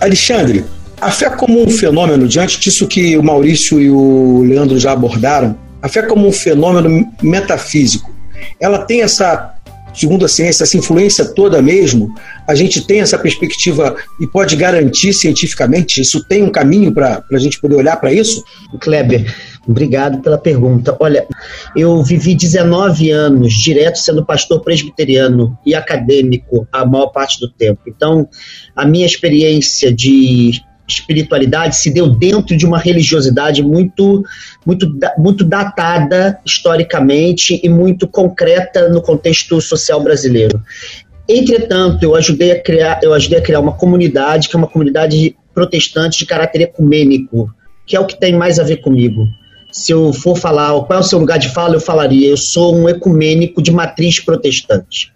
Alexandre, a fé como um fenômeno, diante disso que o Maurício e o Leandro já abordaram, a fé como um fenômeno metafísico, ela tem essa, segundo a ciência, essa influência toda mesmo? A gente tem essa perspectiva e pode garantir cientificamente? Isso tem um caminho para a gente poder olhar para isso? Kleber, Obrigado pela pergunta. Olha, eu vivi 19 anos direto sendo pastor presbiteriano e acadêmico a maior parte do tempo. Então, a minha experiência de espiritualidade se deu dentro de uma religiosidade muito, muito, muito datada historicamente e muito concreta no contexto social brasileiro. Entretanto, eu ajudei a criar, eu ajudei a criar uma comunidade que é uma comunidade protestante de caráter ecumênico, que é o que tem mais a ver comigo se eu for falar qual é o seu lugar de fala, eu falaria: eu sou um ecumênico de matriz protestante.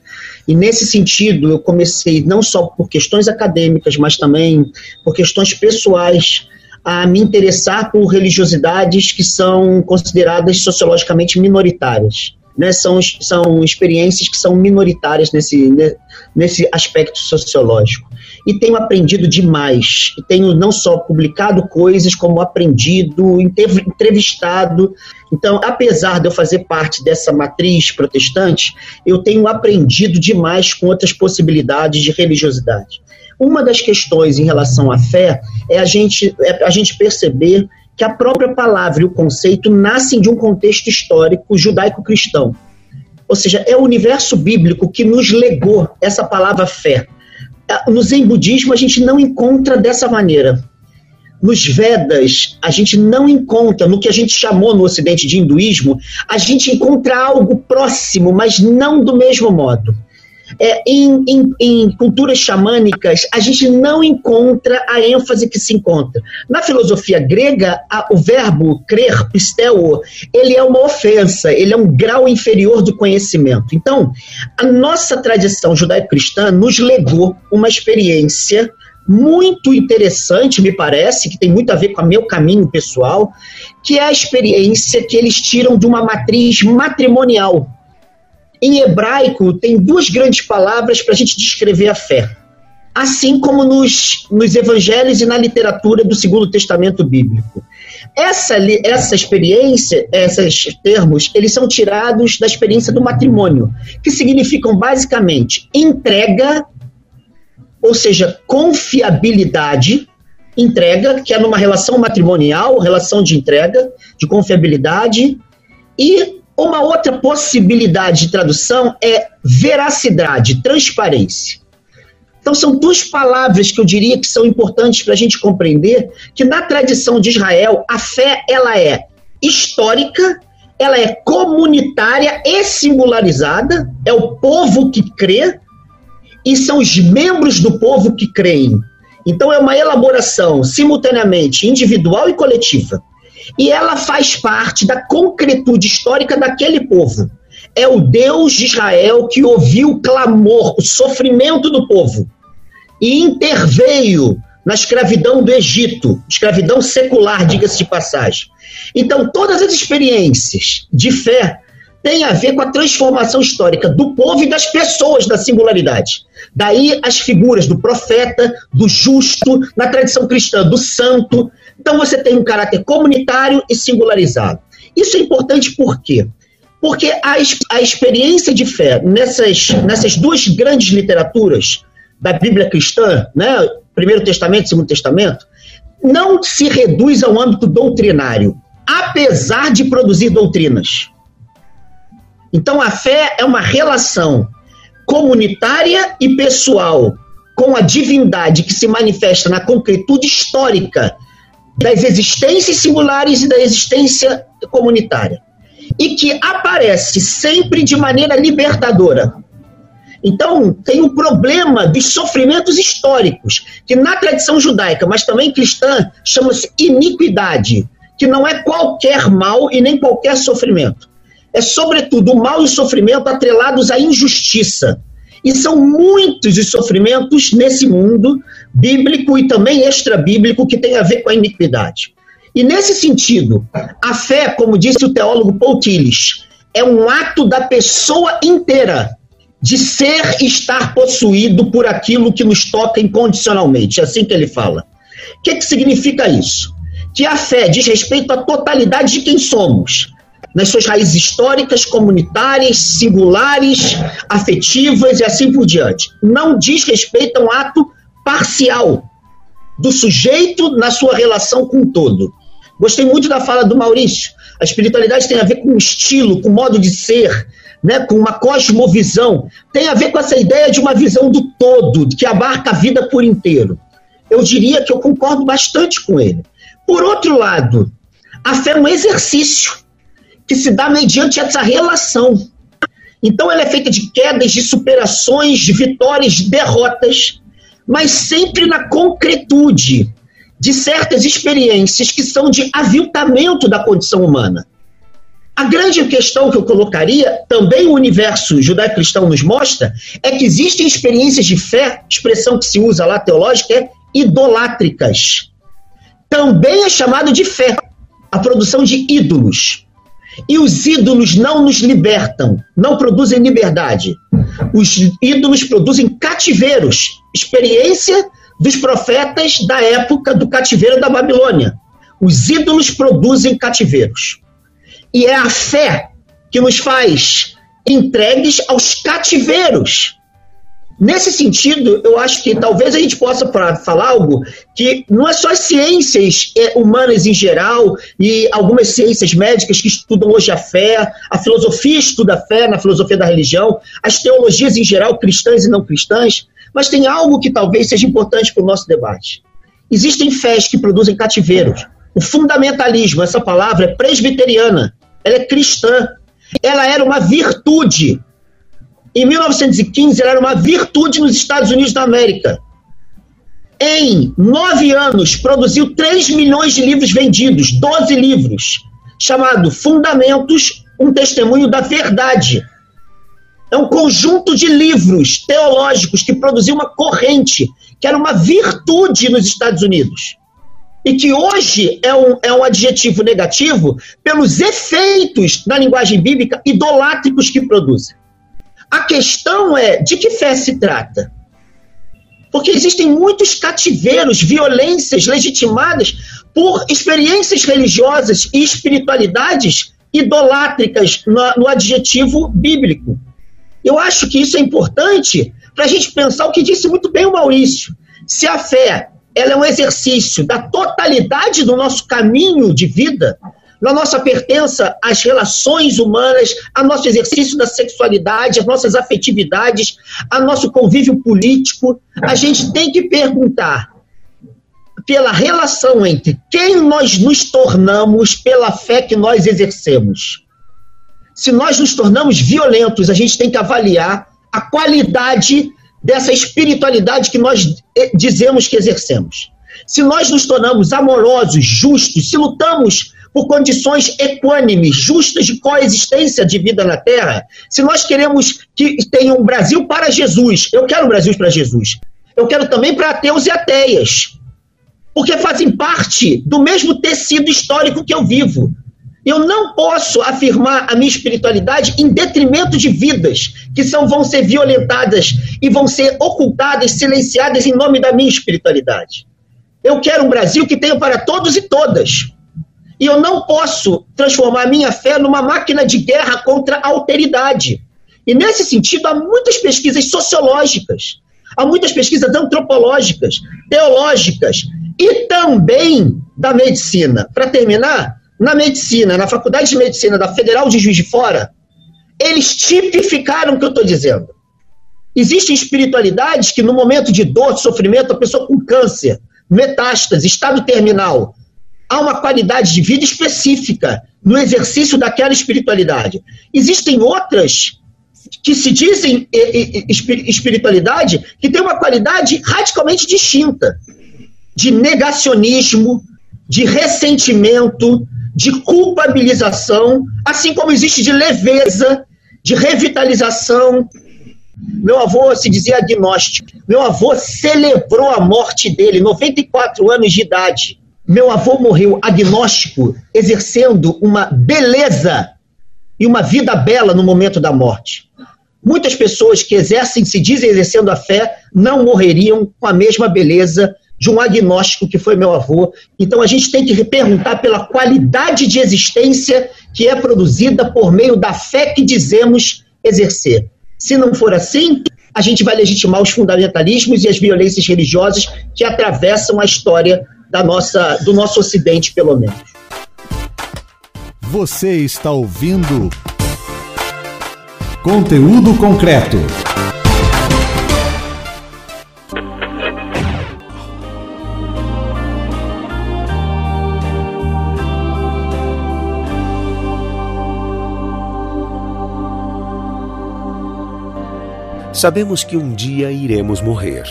E nesse sentido, eu comecei não só por questões acadêmicas, mas também por questões pessoais a me interessar por religiosidades que são consideradas sociologicamente minoritárias. Né? São, são experiências que são minoritárias nesse, nesse aspecto sociológico e tenho aprendido demais. E tenho não só publicado coisas, como aprendido, entrevistado. Então, apesar de eu fazer parte dessa matriz protestante, eu tenho aprendido demais com outras possibilidades de religiosidade. Uma das questões em relação à fé é a gente, é a gente perceber que a própria palavra e o conceito nascem de um contexto histórico judaico-cristão. Ou seja, é o universo bíblico que nos legou essa palavra fé no Zen budismo a gente não encontra dessa maneira. Nos Vedas, a gente não encontra, no que a gente chamou no Ocidente de hinduísmo, a gente encontra algo próximo, mas não do mesmo modo. É, em, em, em, culturas xamânicas, a gente não encontra a ênfase que se encontra. Na filosofia grega, a, o verbo crer, pisteo, ele é uma ofensa, ele é um grau inferior do conhecimento. Então, a nossa tradição judaico-cristã nos legou uma experiência muito interessante, me parece, que tem muito a ver com o meu caminho pessoal, que é a experiência que eles tiram de uma matriz matrimonial. Em hebraico, tem duas grandes palavras para a gente descrever a fé. Assim como nos, nos evangelhos e na literatura do Segundo Testamento Bíblico. Essa, essa experiência, esses termos, eles são tirados da experiência do matrimônio, que significam basicamente entrega ou seja, confiabilidade, entrega, que é numa relação matrimonial, relação de entrega, de confiabilidade, e uma outra possibilidade de tradução é veracidade, transparência. Então, são duas palavras que eu diria que são importantes para a gente compreender que na tradição de Israel, a fé ela é histórica, ela é comunitária e singularizada, é o povo que crê, e são os membros do povo que creem. Então é uma elaboração simultaneamente individual e coletiva. E ela faz parte da concretude histórica daquele povo. É o Deus de Israel que ouviu o clamor, o sofrimento do povo e interveio na escravidão do Egito, escravidão secular, diga-se de passagem. Então, todas as experiências de fé tem a ver com a transformação histórica do povo e das pessoas da singularidade. Daí as figuras do profeta, do justo, na tradição cristã, do santo. Então você tem um caráter comunitário e singularizado. Isso é importante por quê? Porque a, a experiência de fé nessas, nessas duas grandes literaturas da Bíblia cristã, né, Primeiro Testamento e Segundo Testamento, não se reduz ao âmbito doutrinário, apesar de produzir doutrinas. Então a fé é uma relação comunitária e pessoal com a divindade que se manifesta na concretude histórica das existências singulares e da existência comunitária. E que aparece sempre de maneira libertadora. Então, tem um problema dos sofrimentos históricos, que na tradição judaica, mas também cristã, chama-se iniquidade, que não é qualquer mal e nem qualquer sofrimento é, sobretudo, o mal e o sofrimento atrelados à injustiça. E são muitos os sofrimentos nesse mundo bíblico e também extra-bíblico que tem a ver com a iniquidade. E nesse sentido, a fé, como disse o teólogo Paul Tillich, é um ato da pessoa inteira de ser e estar possuído por aquilo que nos toca incondicionalmente. É assim que ele fala. O que, que significa isso? Que a fé diz respeito à totalidade de quem somos, nas suas raízes históricas, comunitárias, singulares, afetivas e assim por diante. Não diz respeito a um ato parcial do sujeito na sua relação com o todo. Gostei muito da fala do Maurício. A espiritualidade tem a ver com estilo, com modo de ser, né, com uma cosmovisão. Tem a ver com essa ideia de uma visão do todo, que abarca a vida por inteiro. Eu diria que eu concordo bastante com ele. Por outro lado, a fé é um exercício que se dá mediante essa relação. Então ela é feita de quedas, de superações, de vitórias, de derrotas, mas sempre na concretude de certas experiências que são de aviltamento da condição humana. A grande questão que eu colocaria, também o universo judaico-cristão nos mostra, é que existem experiências de fé, expressão que se usa lá teológica, é idolátricas. Também é chamado de fé, a produção de ídolos. E os ídolos não nos libertam, não produzem liberdade. Os ídolos produzem cativeiros, experiência dos profetas da época do cativeiro da Babilônia. Os ídolos produzem cativeiros. E é a fé que nos faz entregues aos cativeiros Nesse sentido, eu acho que talvez a gente possa falar algo que não é só as ciências é, humanas em geral e algumas ciências médicas que estudam hoje a fé, a filosofia estuda a fé na filosofia da religião, as teologias em geral, cristãs e não cristãs, mas tem algo que talvez seja importante para o nosso debate. Existem fés que produzem cativeiros. O fundamentalismo, essa palavra é presbiteriana, ela é cristã, ela era uma virtude Em 1915, ela era uma virtude nos Estados Unidos da América. Em nove anos, produziu 3 milhões de livros vendidos, 12 livros, chamado Fundamentos, um testemunho da verdade. É um conjunto de livros teológicos que produziu uma corrente, que era uma virtude nos Estados Unidos. E que hoje é um, é um adjetivo negativo pelos efeitos na linguagem bíblica idolátricos que produzem. A questão é de que fé se trata? Porque existem muitos cativeiros, violências legitimadas por experiências religiosas e espiritualidades idolátricas no, no adjetivo bíblico. Eu acho que isso é importante para a gente pensar o que disse muito bem o Maurício. Se a fé ela é um exercício da totalidade do nosso caminho de vida, na nossa pertença às relações humanas, ao nosso exercício da sexualidade, às nossas afetividades, ao nosso convívio político, a gente tem que perguntar pela relação entre quem nós nos tornamos pela fé que nós exercemos. Se nós nos tornamos violentos, a gente tem que avaliar a qualidade dessa espiritualidade que nós eh, dizemos que exercemos. Se nós nos tornamos amorosos, justos, se lutamos por condições equânimes, justas de coexistência de vida na Terra, se nós queremos que tenha um Brasil para Jesus, eu quero um Brasil para Jesus, eu quero também para ateus e ateias, porque fazem parte do mesmo tecido histórico que eu vivo. Eu não posso afirmar a minha espiritualidade em detrimento de vidas que são, vão ser violentadas e vão ser ocultadas, silenciadas em nome da minha espiritualidade. Eu quero um Brasil que tenha para todos e todas. E eu não posso transformar a minha fé numa máquina de guerra contra a alteridade. E nesse sentido, há muitas pesquisas sociológicas, há muitas pesquisas antropológicas, teológicas e também da medicina. Para terminar, na medicina, na Faculdade de Medicina da Federal de Juiz de Fora, eles tipificaram o que eu estou dizendo. Existem espiritualidades que, no momento de dor, de sofrimento, a pessoa com câncer, metástase, estado terminal, há uma qualidade de vida específica no exercício daquela espiritualidade. Existem outras que se dizem espiritualidade que tem uma qualidade radicalmente distinta de negacionismo, de ressentimento, de culpabilização, assim como existe de leveza, de revitalização. Meu avô se dizia agnóstico. Meu avô celebrou a morte dele, 94 anos de idade. Meu avô morreu agnóstico, exercendo uma beleza e uma vida bela no momento da morte. Muitas pessoas que exercem, se dizem exercendo a fé, não morreriam com a mesma beleza de um agnóstico que foi meu avô. Então a gente tem que perguntar pela qualidade de existência que é produzida por meio da fé que dizemos exercer. Se não for assim, a gente vai legitimar os fundamentalismos e as violências religiosas que atravessam a história da nossa, do nosso Ocidente, pelo menos. Você está ouvindo conteúdo concreto. Sabemos que um dia iremos morrer.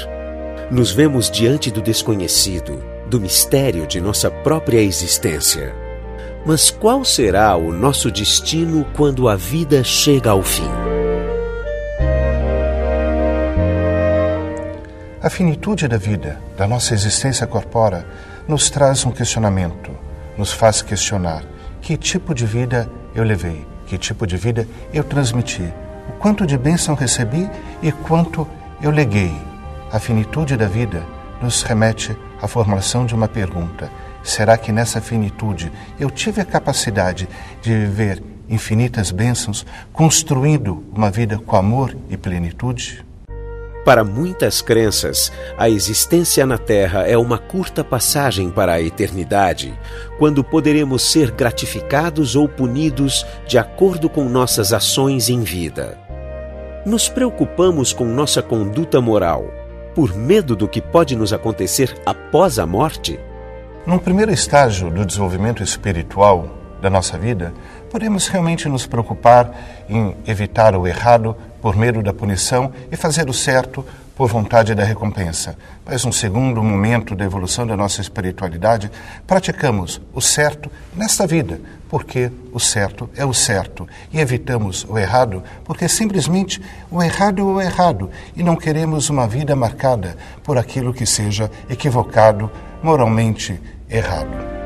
Nos vemos diante do desconhecido, do mistério de nossa própria existência. Mas qual será o nosso destino quando a vida chega ao fim? A finitude da vida, da nossa existência corpórea, nos traz um questionamento, nos faz questionar que tipo de vida eu levei, que tipo de vida eu transmiti, o quanto de bênção recebi e quanto eu leguei. A finitude da vida nos remete à formulação de uma pergunta: será que nessa finitude eu tive a capacidade de viver infinitas bênçãos, construindo uma vida com amor e plenitude? Para muitas crenças, a existência na Terra é uma curta passagem para a eternidade, quando poderemos ser gratificados ou punidos de acordo com nossas ações em vida. Nos preocupamos com nossa conduta moral por medo do que pode nos acontecer após a morte? Num primeiro estágio do desenvolvimento espiritual da nossa vida, Podemos realmente nos preocupar em evitar o errado por medo da punição e fazer o certo por vontade da recompensa. Mas, um segundo momento da evolução da nossa espiritualidade, praticamos o certo nesta vida, porque o certo é o certo, e evitamos o errado, porque simplesmente o errado é o errado, e não queremos uma vida marcada por aquilo que seja equivocado, moralmente errado.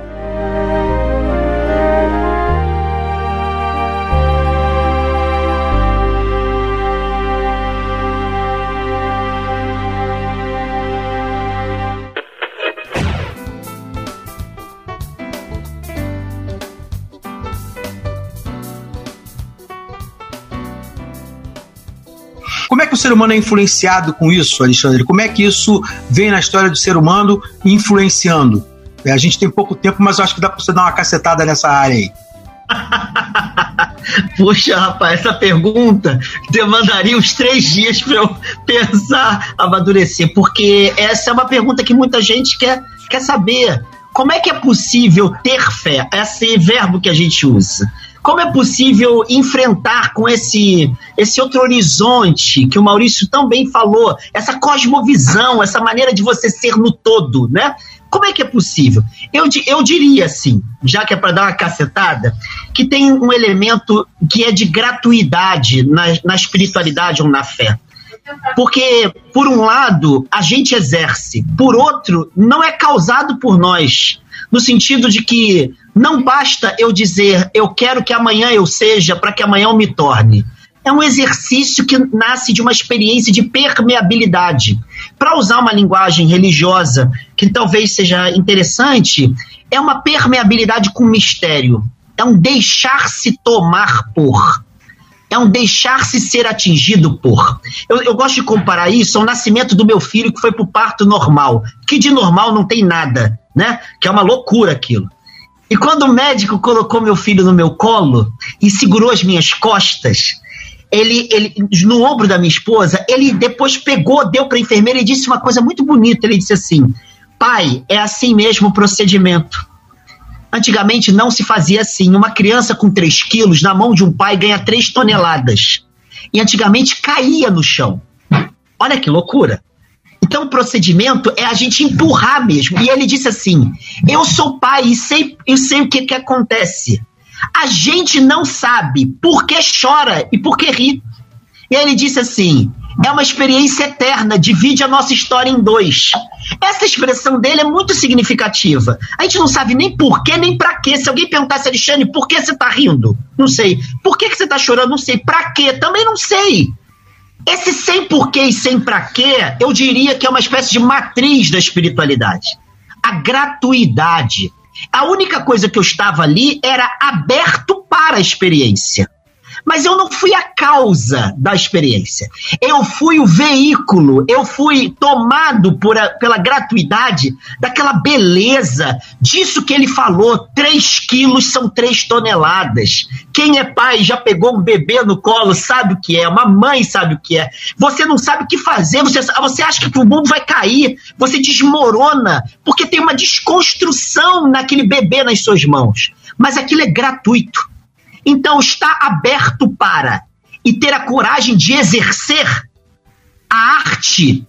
Ser humano é influenciado com isso, Alexandre? Como é que isso vem na história do ser humano influenciando? É, a gente tem pouco tempo, mas eu acho que dá para você dar uma cacetada nessa área aí. Puxa, rapaz, essa pergunta demandaria uns três dias para eu pensar, amadurecer, porque essa é uma pergunta que muita gente quer, quer saber. Como é que é possível ter fé? Esse verbo que a gente usa. Como é possível enfrentar com esse, esse outro horizonte que o Maurício tão bem falou, essa cosmovisão, essa maneira de você ser no todo, né? Como é que é possível? Eu, eu diria assim, já que é para dar uma cacetada, que tem um elemento que é de gratuidade na, na espiritualidade ou na fé. Porque, por um lado, a gente exerce, por outro, não é causado por nós. No sentido de que não basta eu dizer eu quero que amanhã eu seja para que amanhã eu me torne. É um exercício que nasce de uma experiência de permeabilidade. Para usar uma linguagem religiosa que talvez seja interessante, é uma permeabilidade com mistério. É um deixar-se tomar por. É um deixar-se ser atingido por. Eu, eu, gosto de comparar isso ao nascimento do meu filho que foi para o parto normal. Que de normal não tem nada, né? Que é uma loucura aquilo. E quando o médico colocou meu filho no meu colo e segurou as minhas costas, ele, ele no ombro da minha esposa, ele depois pegou, deu para a enfermeira e disse uma coisa muito bonita. Ele disse assim: Pai, é assim mesmo o procedimento. Antigamente não se fazia assim. Uma criança com 3 quilos na mão de um pai ganha 3 toneladas. E antigamente caía no chão. Olha que loucura. Então, o procedimento é a gente empurrar mesmo. E ele disse assim: Eu sou pai e sei, eu sei o que, que acontece. A gente não sabe por que chora e por que ri. E ele disse assim: é uma experiência eterna, divide a nossa história em dois. Essa expressão dele é muito significativa. A gente não sabe nem por que, nem para quê. Se alguém perguntasse, Alexandre, por que você está rindo? Não sei. Por que, que você está chorando? Não sei. Para quê? Também não sei. Esse sem porquê e sem para quê, eu diria que é uma espécie de matriz da espiritualidade. A gratuidade. A única coisa que eu estava ali era aberto para a experiência. Mas eu não fui a causa da experiência. Eu fui o veículo, eu fui tomado por a, pela gratuidade daquela beleza, disso que ele falou: 3 quilos são 3 toneladas. Quem é pai já pegou um bebê no colo, sabe o que é, uma mãe sabe o que é. Você não sabe o que fazer, você, você acha que o mundo vai cair, você desmorona, porque tem uma desconstrução naquele bebê nas suas mãos. Mas aquilo é gratuito. Então, estar aberto para e ter a coragem de exercer a arte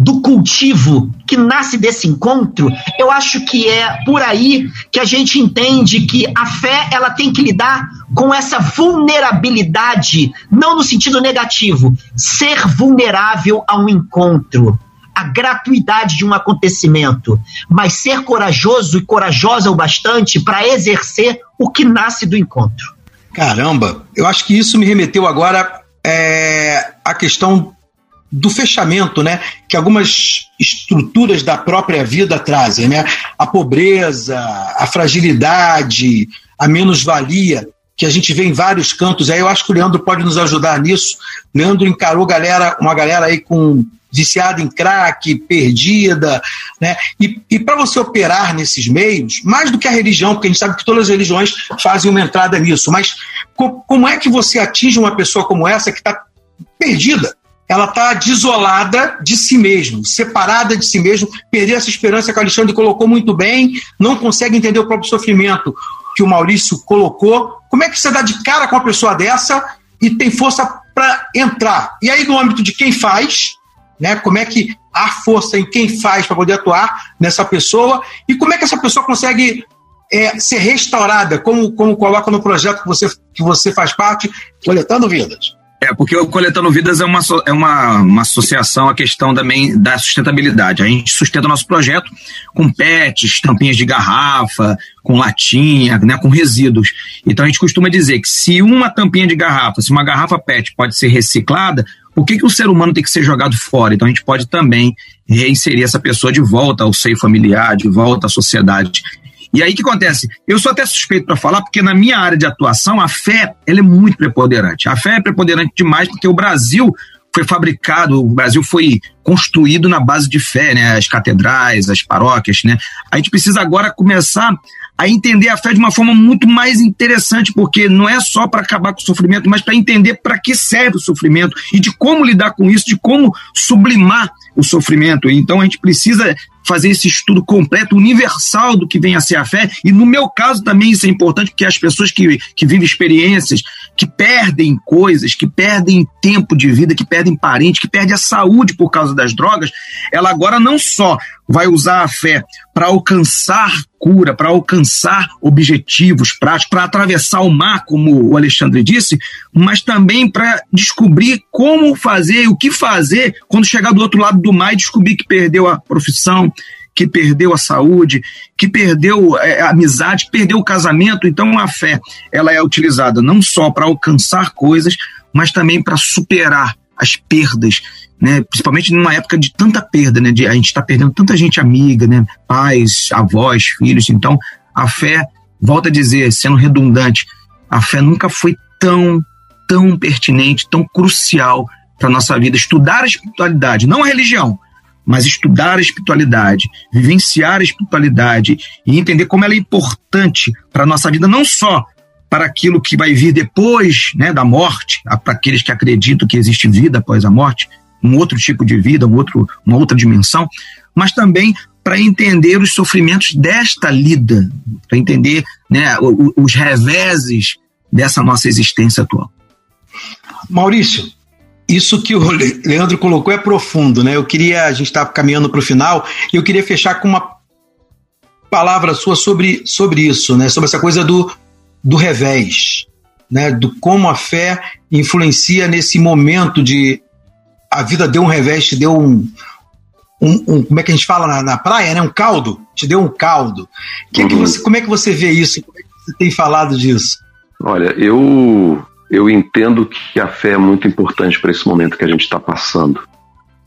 do cultivo que nasce desse encontro, eu acho que é por aí que a gente entende que a fé ela tem que lidar com essa vulnerabilidade, não no sentido negativo, ser vulnerável a um encontro, a gratuidade de um acontecimento, mas ser corajoso e corajosa o bastante para exercer o que nasce do encontro. Caramba, eu acho que isso me remeteu agora é, à questão do fechamento, né? Que algumas estruturas da própria vida trazem, né? A pobreza, a fragilidade, a menos-valia que a gente vê em vários cantos. Aí eu acho que o Leandro pode nos ajudar nisso. Leandro encarou galera, uma galera aí com viciada em crack, perdida, né? E, e para você operar nesses meios, mais do que a religião, porque a gente sabe que todas as religiões fazem uma entrada nisso, mas co como é que você atinge uma pessoa como essa que está perdida? Ela está desolada de si mesmo, separada de si mesmo, perdeu essa esperança que o Alexandre colocou muito bem, não consegue entender o próprio sofrimento. que o Maurício colocou. Como é que você dá de cara com uma pessoa dessa e tem força para entrar? E aí, no âmbito de quem faz, né? Como é que há força em quem faz para poder atuar nessa pessoa e como é que essa pessoa consegue é, ser restaurada, como, como coloca no projeto que você, que você faz parte, coletando vidas. É, porque o Coletando Vidas é uma, é uma, uma associação à questão também da sustentabilidade. A gente sustenta o nosso projeto com pets, tampinhas de garrafa, com latinha, né, com resíduos. Então a gente costuma dizer que se uma tampinha de garrafa, se uma garrafa PET pode ser reciclada, por que, que o ser humano tem que ser jogado fora? Então a gente pode também reinserir essa pessoa de volta ao seio familiar, de volta à sociedade. E aí o que acontece? Eu sou até suspeito para falar, porque na minha área de atuação, a fé ela é muito preponderante. A fé é preponderante demais porque o Brasil foi fabricado, o Brasil foi construído na base de fé, né? As catedrais, as paróquias, né? A gente precisa agora começar a entender a fé de uma forma muito mais interessante, porque não é só para acabar com o sofrimento, mas para entender para que serve o sofrimento e de como lidar com isso, de como sublimar o sofrimento. Então a gente precisa fazer esse estudo completo, universal do que vem a ser a fé. E no meu caso também isso é importante, porque as pessoas que, que vivem experiências, que perdem coisas, que perdem tempo de vida, que perdem parentes, que perdem a saúde por causa das drogas, ela agora não só vai usar a fé para alcançar cura, para alcançar objetivos práticos, para atravessar o mar, como o Alexandre disse, mas também para descobrir como fazer, o que fazer quando chegar do outro lado do mar e descobrir que perdeu a profissão, que perdeu a saúde, que perdeu é, a amizade, perdeu o casamento. Então a fé ela é utilizada não só para alcançar coisas, mas também para superar as perdas, né? Principalmente numa época de tanta perda, né? De, a gente está perdendo tanta gente amiga, né? Pais, avós, filhos. Então, a fé, volta a dizer, sendo redundante, a fé nunca foi tão, tão pertinente, tão crucial para nossa vida. Estudar a espiritualidade, não a religião, mas estudar a espiritualidade, vivenciar a espiritualidade e entender como ela é importante para nossa vida, não só para aquilo que vai vir depois né, da morte, para aqueles que acreditam que existe vida após a morte, um outro tipo de vida, um outro, uma outra dimensão, mas também para entender os sofrimentos desta lida, para entender né, os reveses dessa nossa existência atual. Maurício, isso que o Leandro colocou é profundo, né? Eu queria, a gente está caminhando para o final, e eu queria fechar com uma palavra sua sobre, sobre isso, né? Sobre essa coisa do, do revés, né? Do como a fé influencia nesse momento de a vida deu um revés, te deu um, um, um, como é que a gente fala na, na, praia, né? Um caldo, te deu um caldo. Que uhum. que você, como é que você vê isso? Como é que você tem falado disso? Olha, eu eu entendo que a fé é muito importante para esse momento que a gente está passando.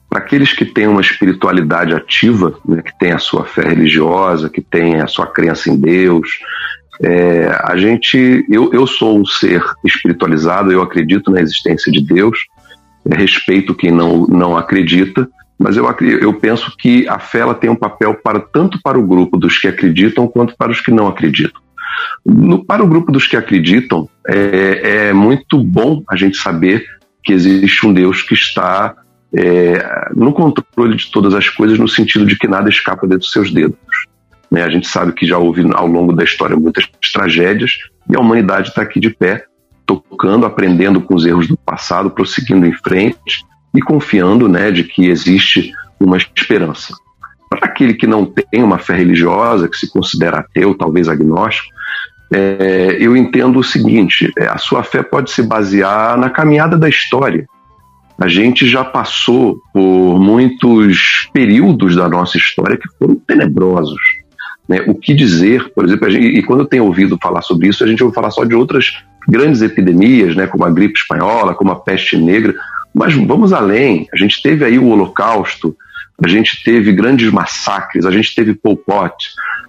Para aqueles que têm uma espiritualidade ativa, né, que tem a sua fé religiosa, que tem a sua crença em Deus, é, a gente, eu, eu sou um ser espiritualizado, eu acredito na existência de Deus, respeito quem não, não acredita, mas eu, eu penso que a fé ela tem um papel para tanto para o grupo dos que acreditam quanto para os que não acreditam. No, para o grupo dos que acreditam, é, é, muito bom a gente saber que existe um Deus que está é, no controle de todas as coisas, no sentido de que nada escapa dentro dos seus dedos. Né? A gente sabe que já houve ao longo da história muitas tragédias e a humanidade está aqui de pé, tocando, aprendendo com os erros do passado, prosseguindo em frente e confiando né, de que existe uma esperança. Para aquele que não tem uma fé religiosa, que se considera ateu, talvez agnóstico, é, eu entendo o seguinte: é, a sua fé pode se basear na caminhada da história. A gente já passou por muitos períodos da nossa história que foram tenebrosos. Né? O que dizer, por exemplo, gente, e quando eu tenho ouvido falar sobre isso, a gente ouve falar só de outras grandes epidemias, né, como a gripe espanhola, como a peste negra, mas vamos além. A gente teve aí o Holocausto, a gente teve grandes massacres, a gente teve Pol Pot,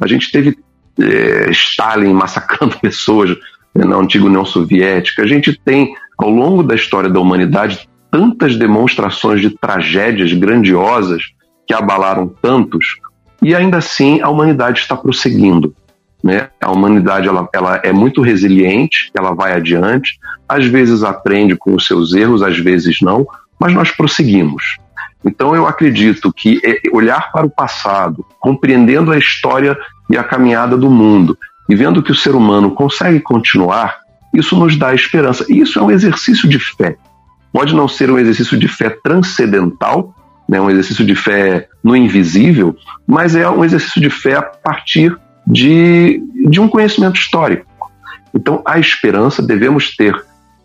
a gente teve é, Stalin massacrando pessoas na antiga União Soviética. A gente tem, ao longo da história da humanidade, tantas demonstrações de tragédias grandiosas que abalaram tantos, e ainda assim a humanidade está prosseguindo. Né? A humanidade ela, ela é muito resiliente, ela vai adiante, às vezes aprende com os seus erros, às vezes não, mas nós prosseguimos. Então eu acredito que é, olhar para o passado, compreendendo a história e a caminhada do mundo, e vendo que o ser humano consegue continuar, isso nos dá esperança. E isso é um exercício de fé. Pode não ser um exercício de fé transcendental, né, um exercício de fé no invisível, mas é um exercício de fé a partir de, de um conhecimento histórico. Então, a esperança, devemos ter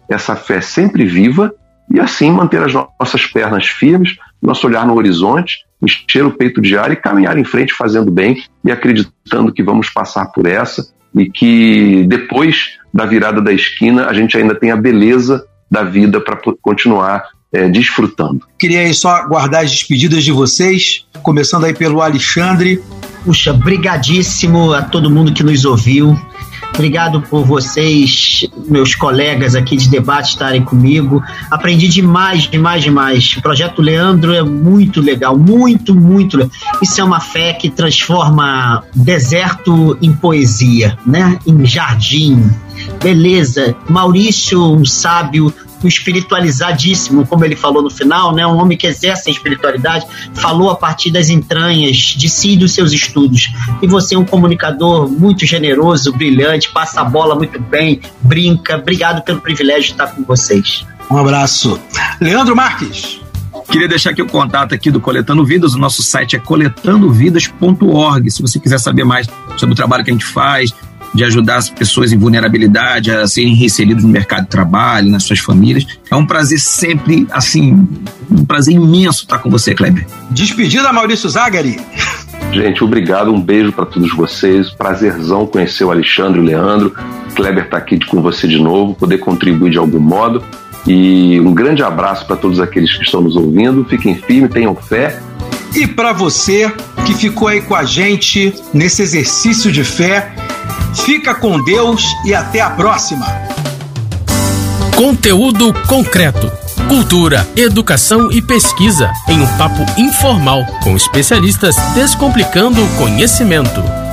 essa fé sempre viva e assim manter as nossas pernas firmes, nosso olhar no horizonte, encher o peito de ar e caminhar em frente fazendo bem e acreditando que vamos passar por essa e que depois da virada da esquina a gente ainda tem a beleza da vida para continuar é, desfrutando. Queria aí só guardar as despedidas de vocês, começando aí pelo Alexandre. Puxa, brigadíssimo a todo mundo que nos ouviu. Obrigado por vocês, meus colegas aqui de debate, estarem comigo. Aprendi demais, demais, demais. O projeto Leandro é muito legal, muito, muito. Isso é uma fé que transforma deserto em poesia, né? Em jardim. Beleza. Maurício, um sábio, um espiritualizadíssimo, como ele falou no final, né? Um homem que exerce a espiritualidade, falou a partir das entranhas de si e dos seus estudos. E você é um comunicador muito generoso, brilhante, passa a bola muito bem, brinca. Obrigado pelo privilégio de estar com vocês. Um abraço. Leandro Marques. Queria deixar aqui o contato aqui do Coletando Vidas. O nosso site é coletandovidas.org. Se você quiser saber mais sobre o trabalho que a gente faz, de ajudar as pessoas em vulnerabilidade a serem reinseridas no mercado de trabalho, nas suas famílias. É um prazer sempre, assim, um prazer imenso estar com você, Kleber. Despedida, Maurício Zagari. Gente, obrigado, um beijo para todos vocês. Prazerzão conhecer o Alexandre e o Leandro. Kleber está aqui com você de novo, poder contribuir de algum modo. E um grande abraço para todos aqueles que estão nos ouvindo. Fiquem firmes, tenham fé. E para você que ficou aí com a gente nesse exercício de fé, Fica com Deus e até a próxima. Conteúdo concreto. Cultura, educação e pesquisa em um papo informal com especialistas descomplicando o conhecimento.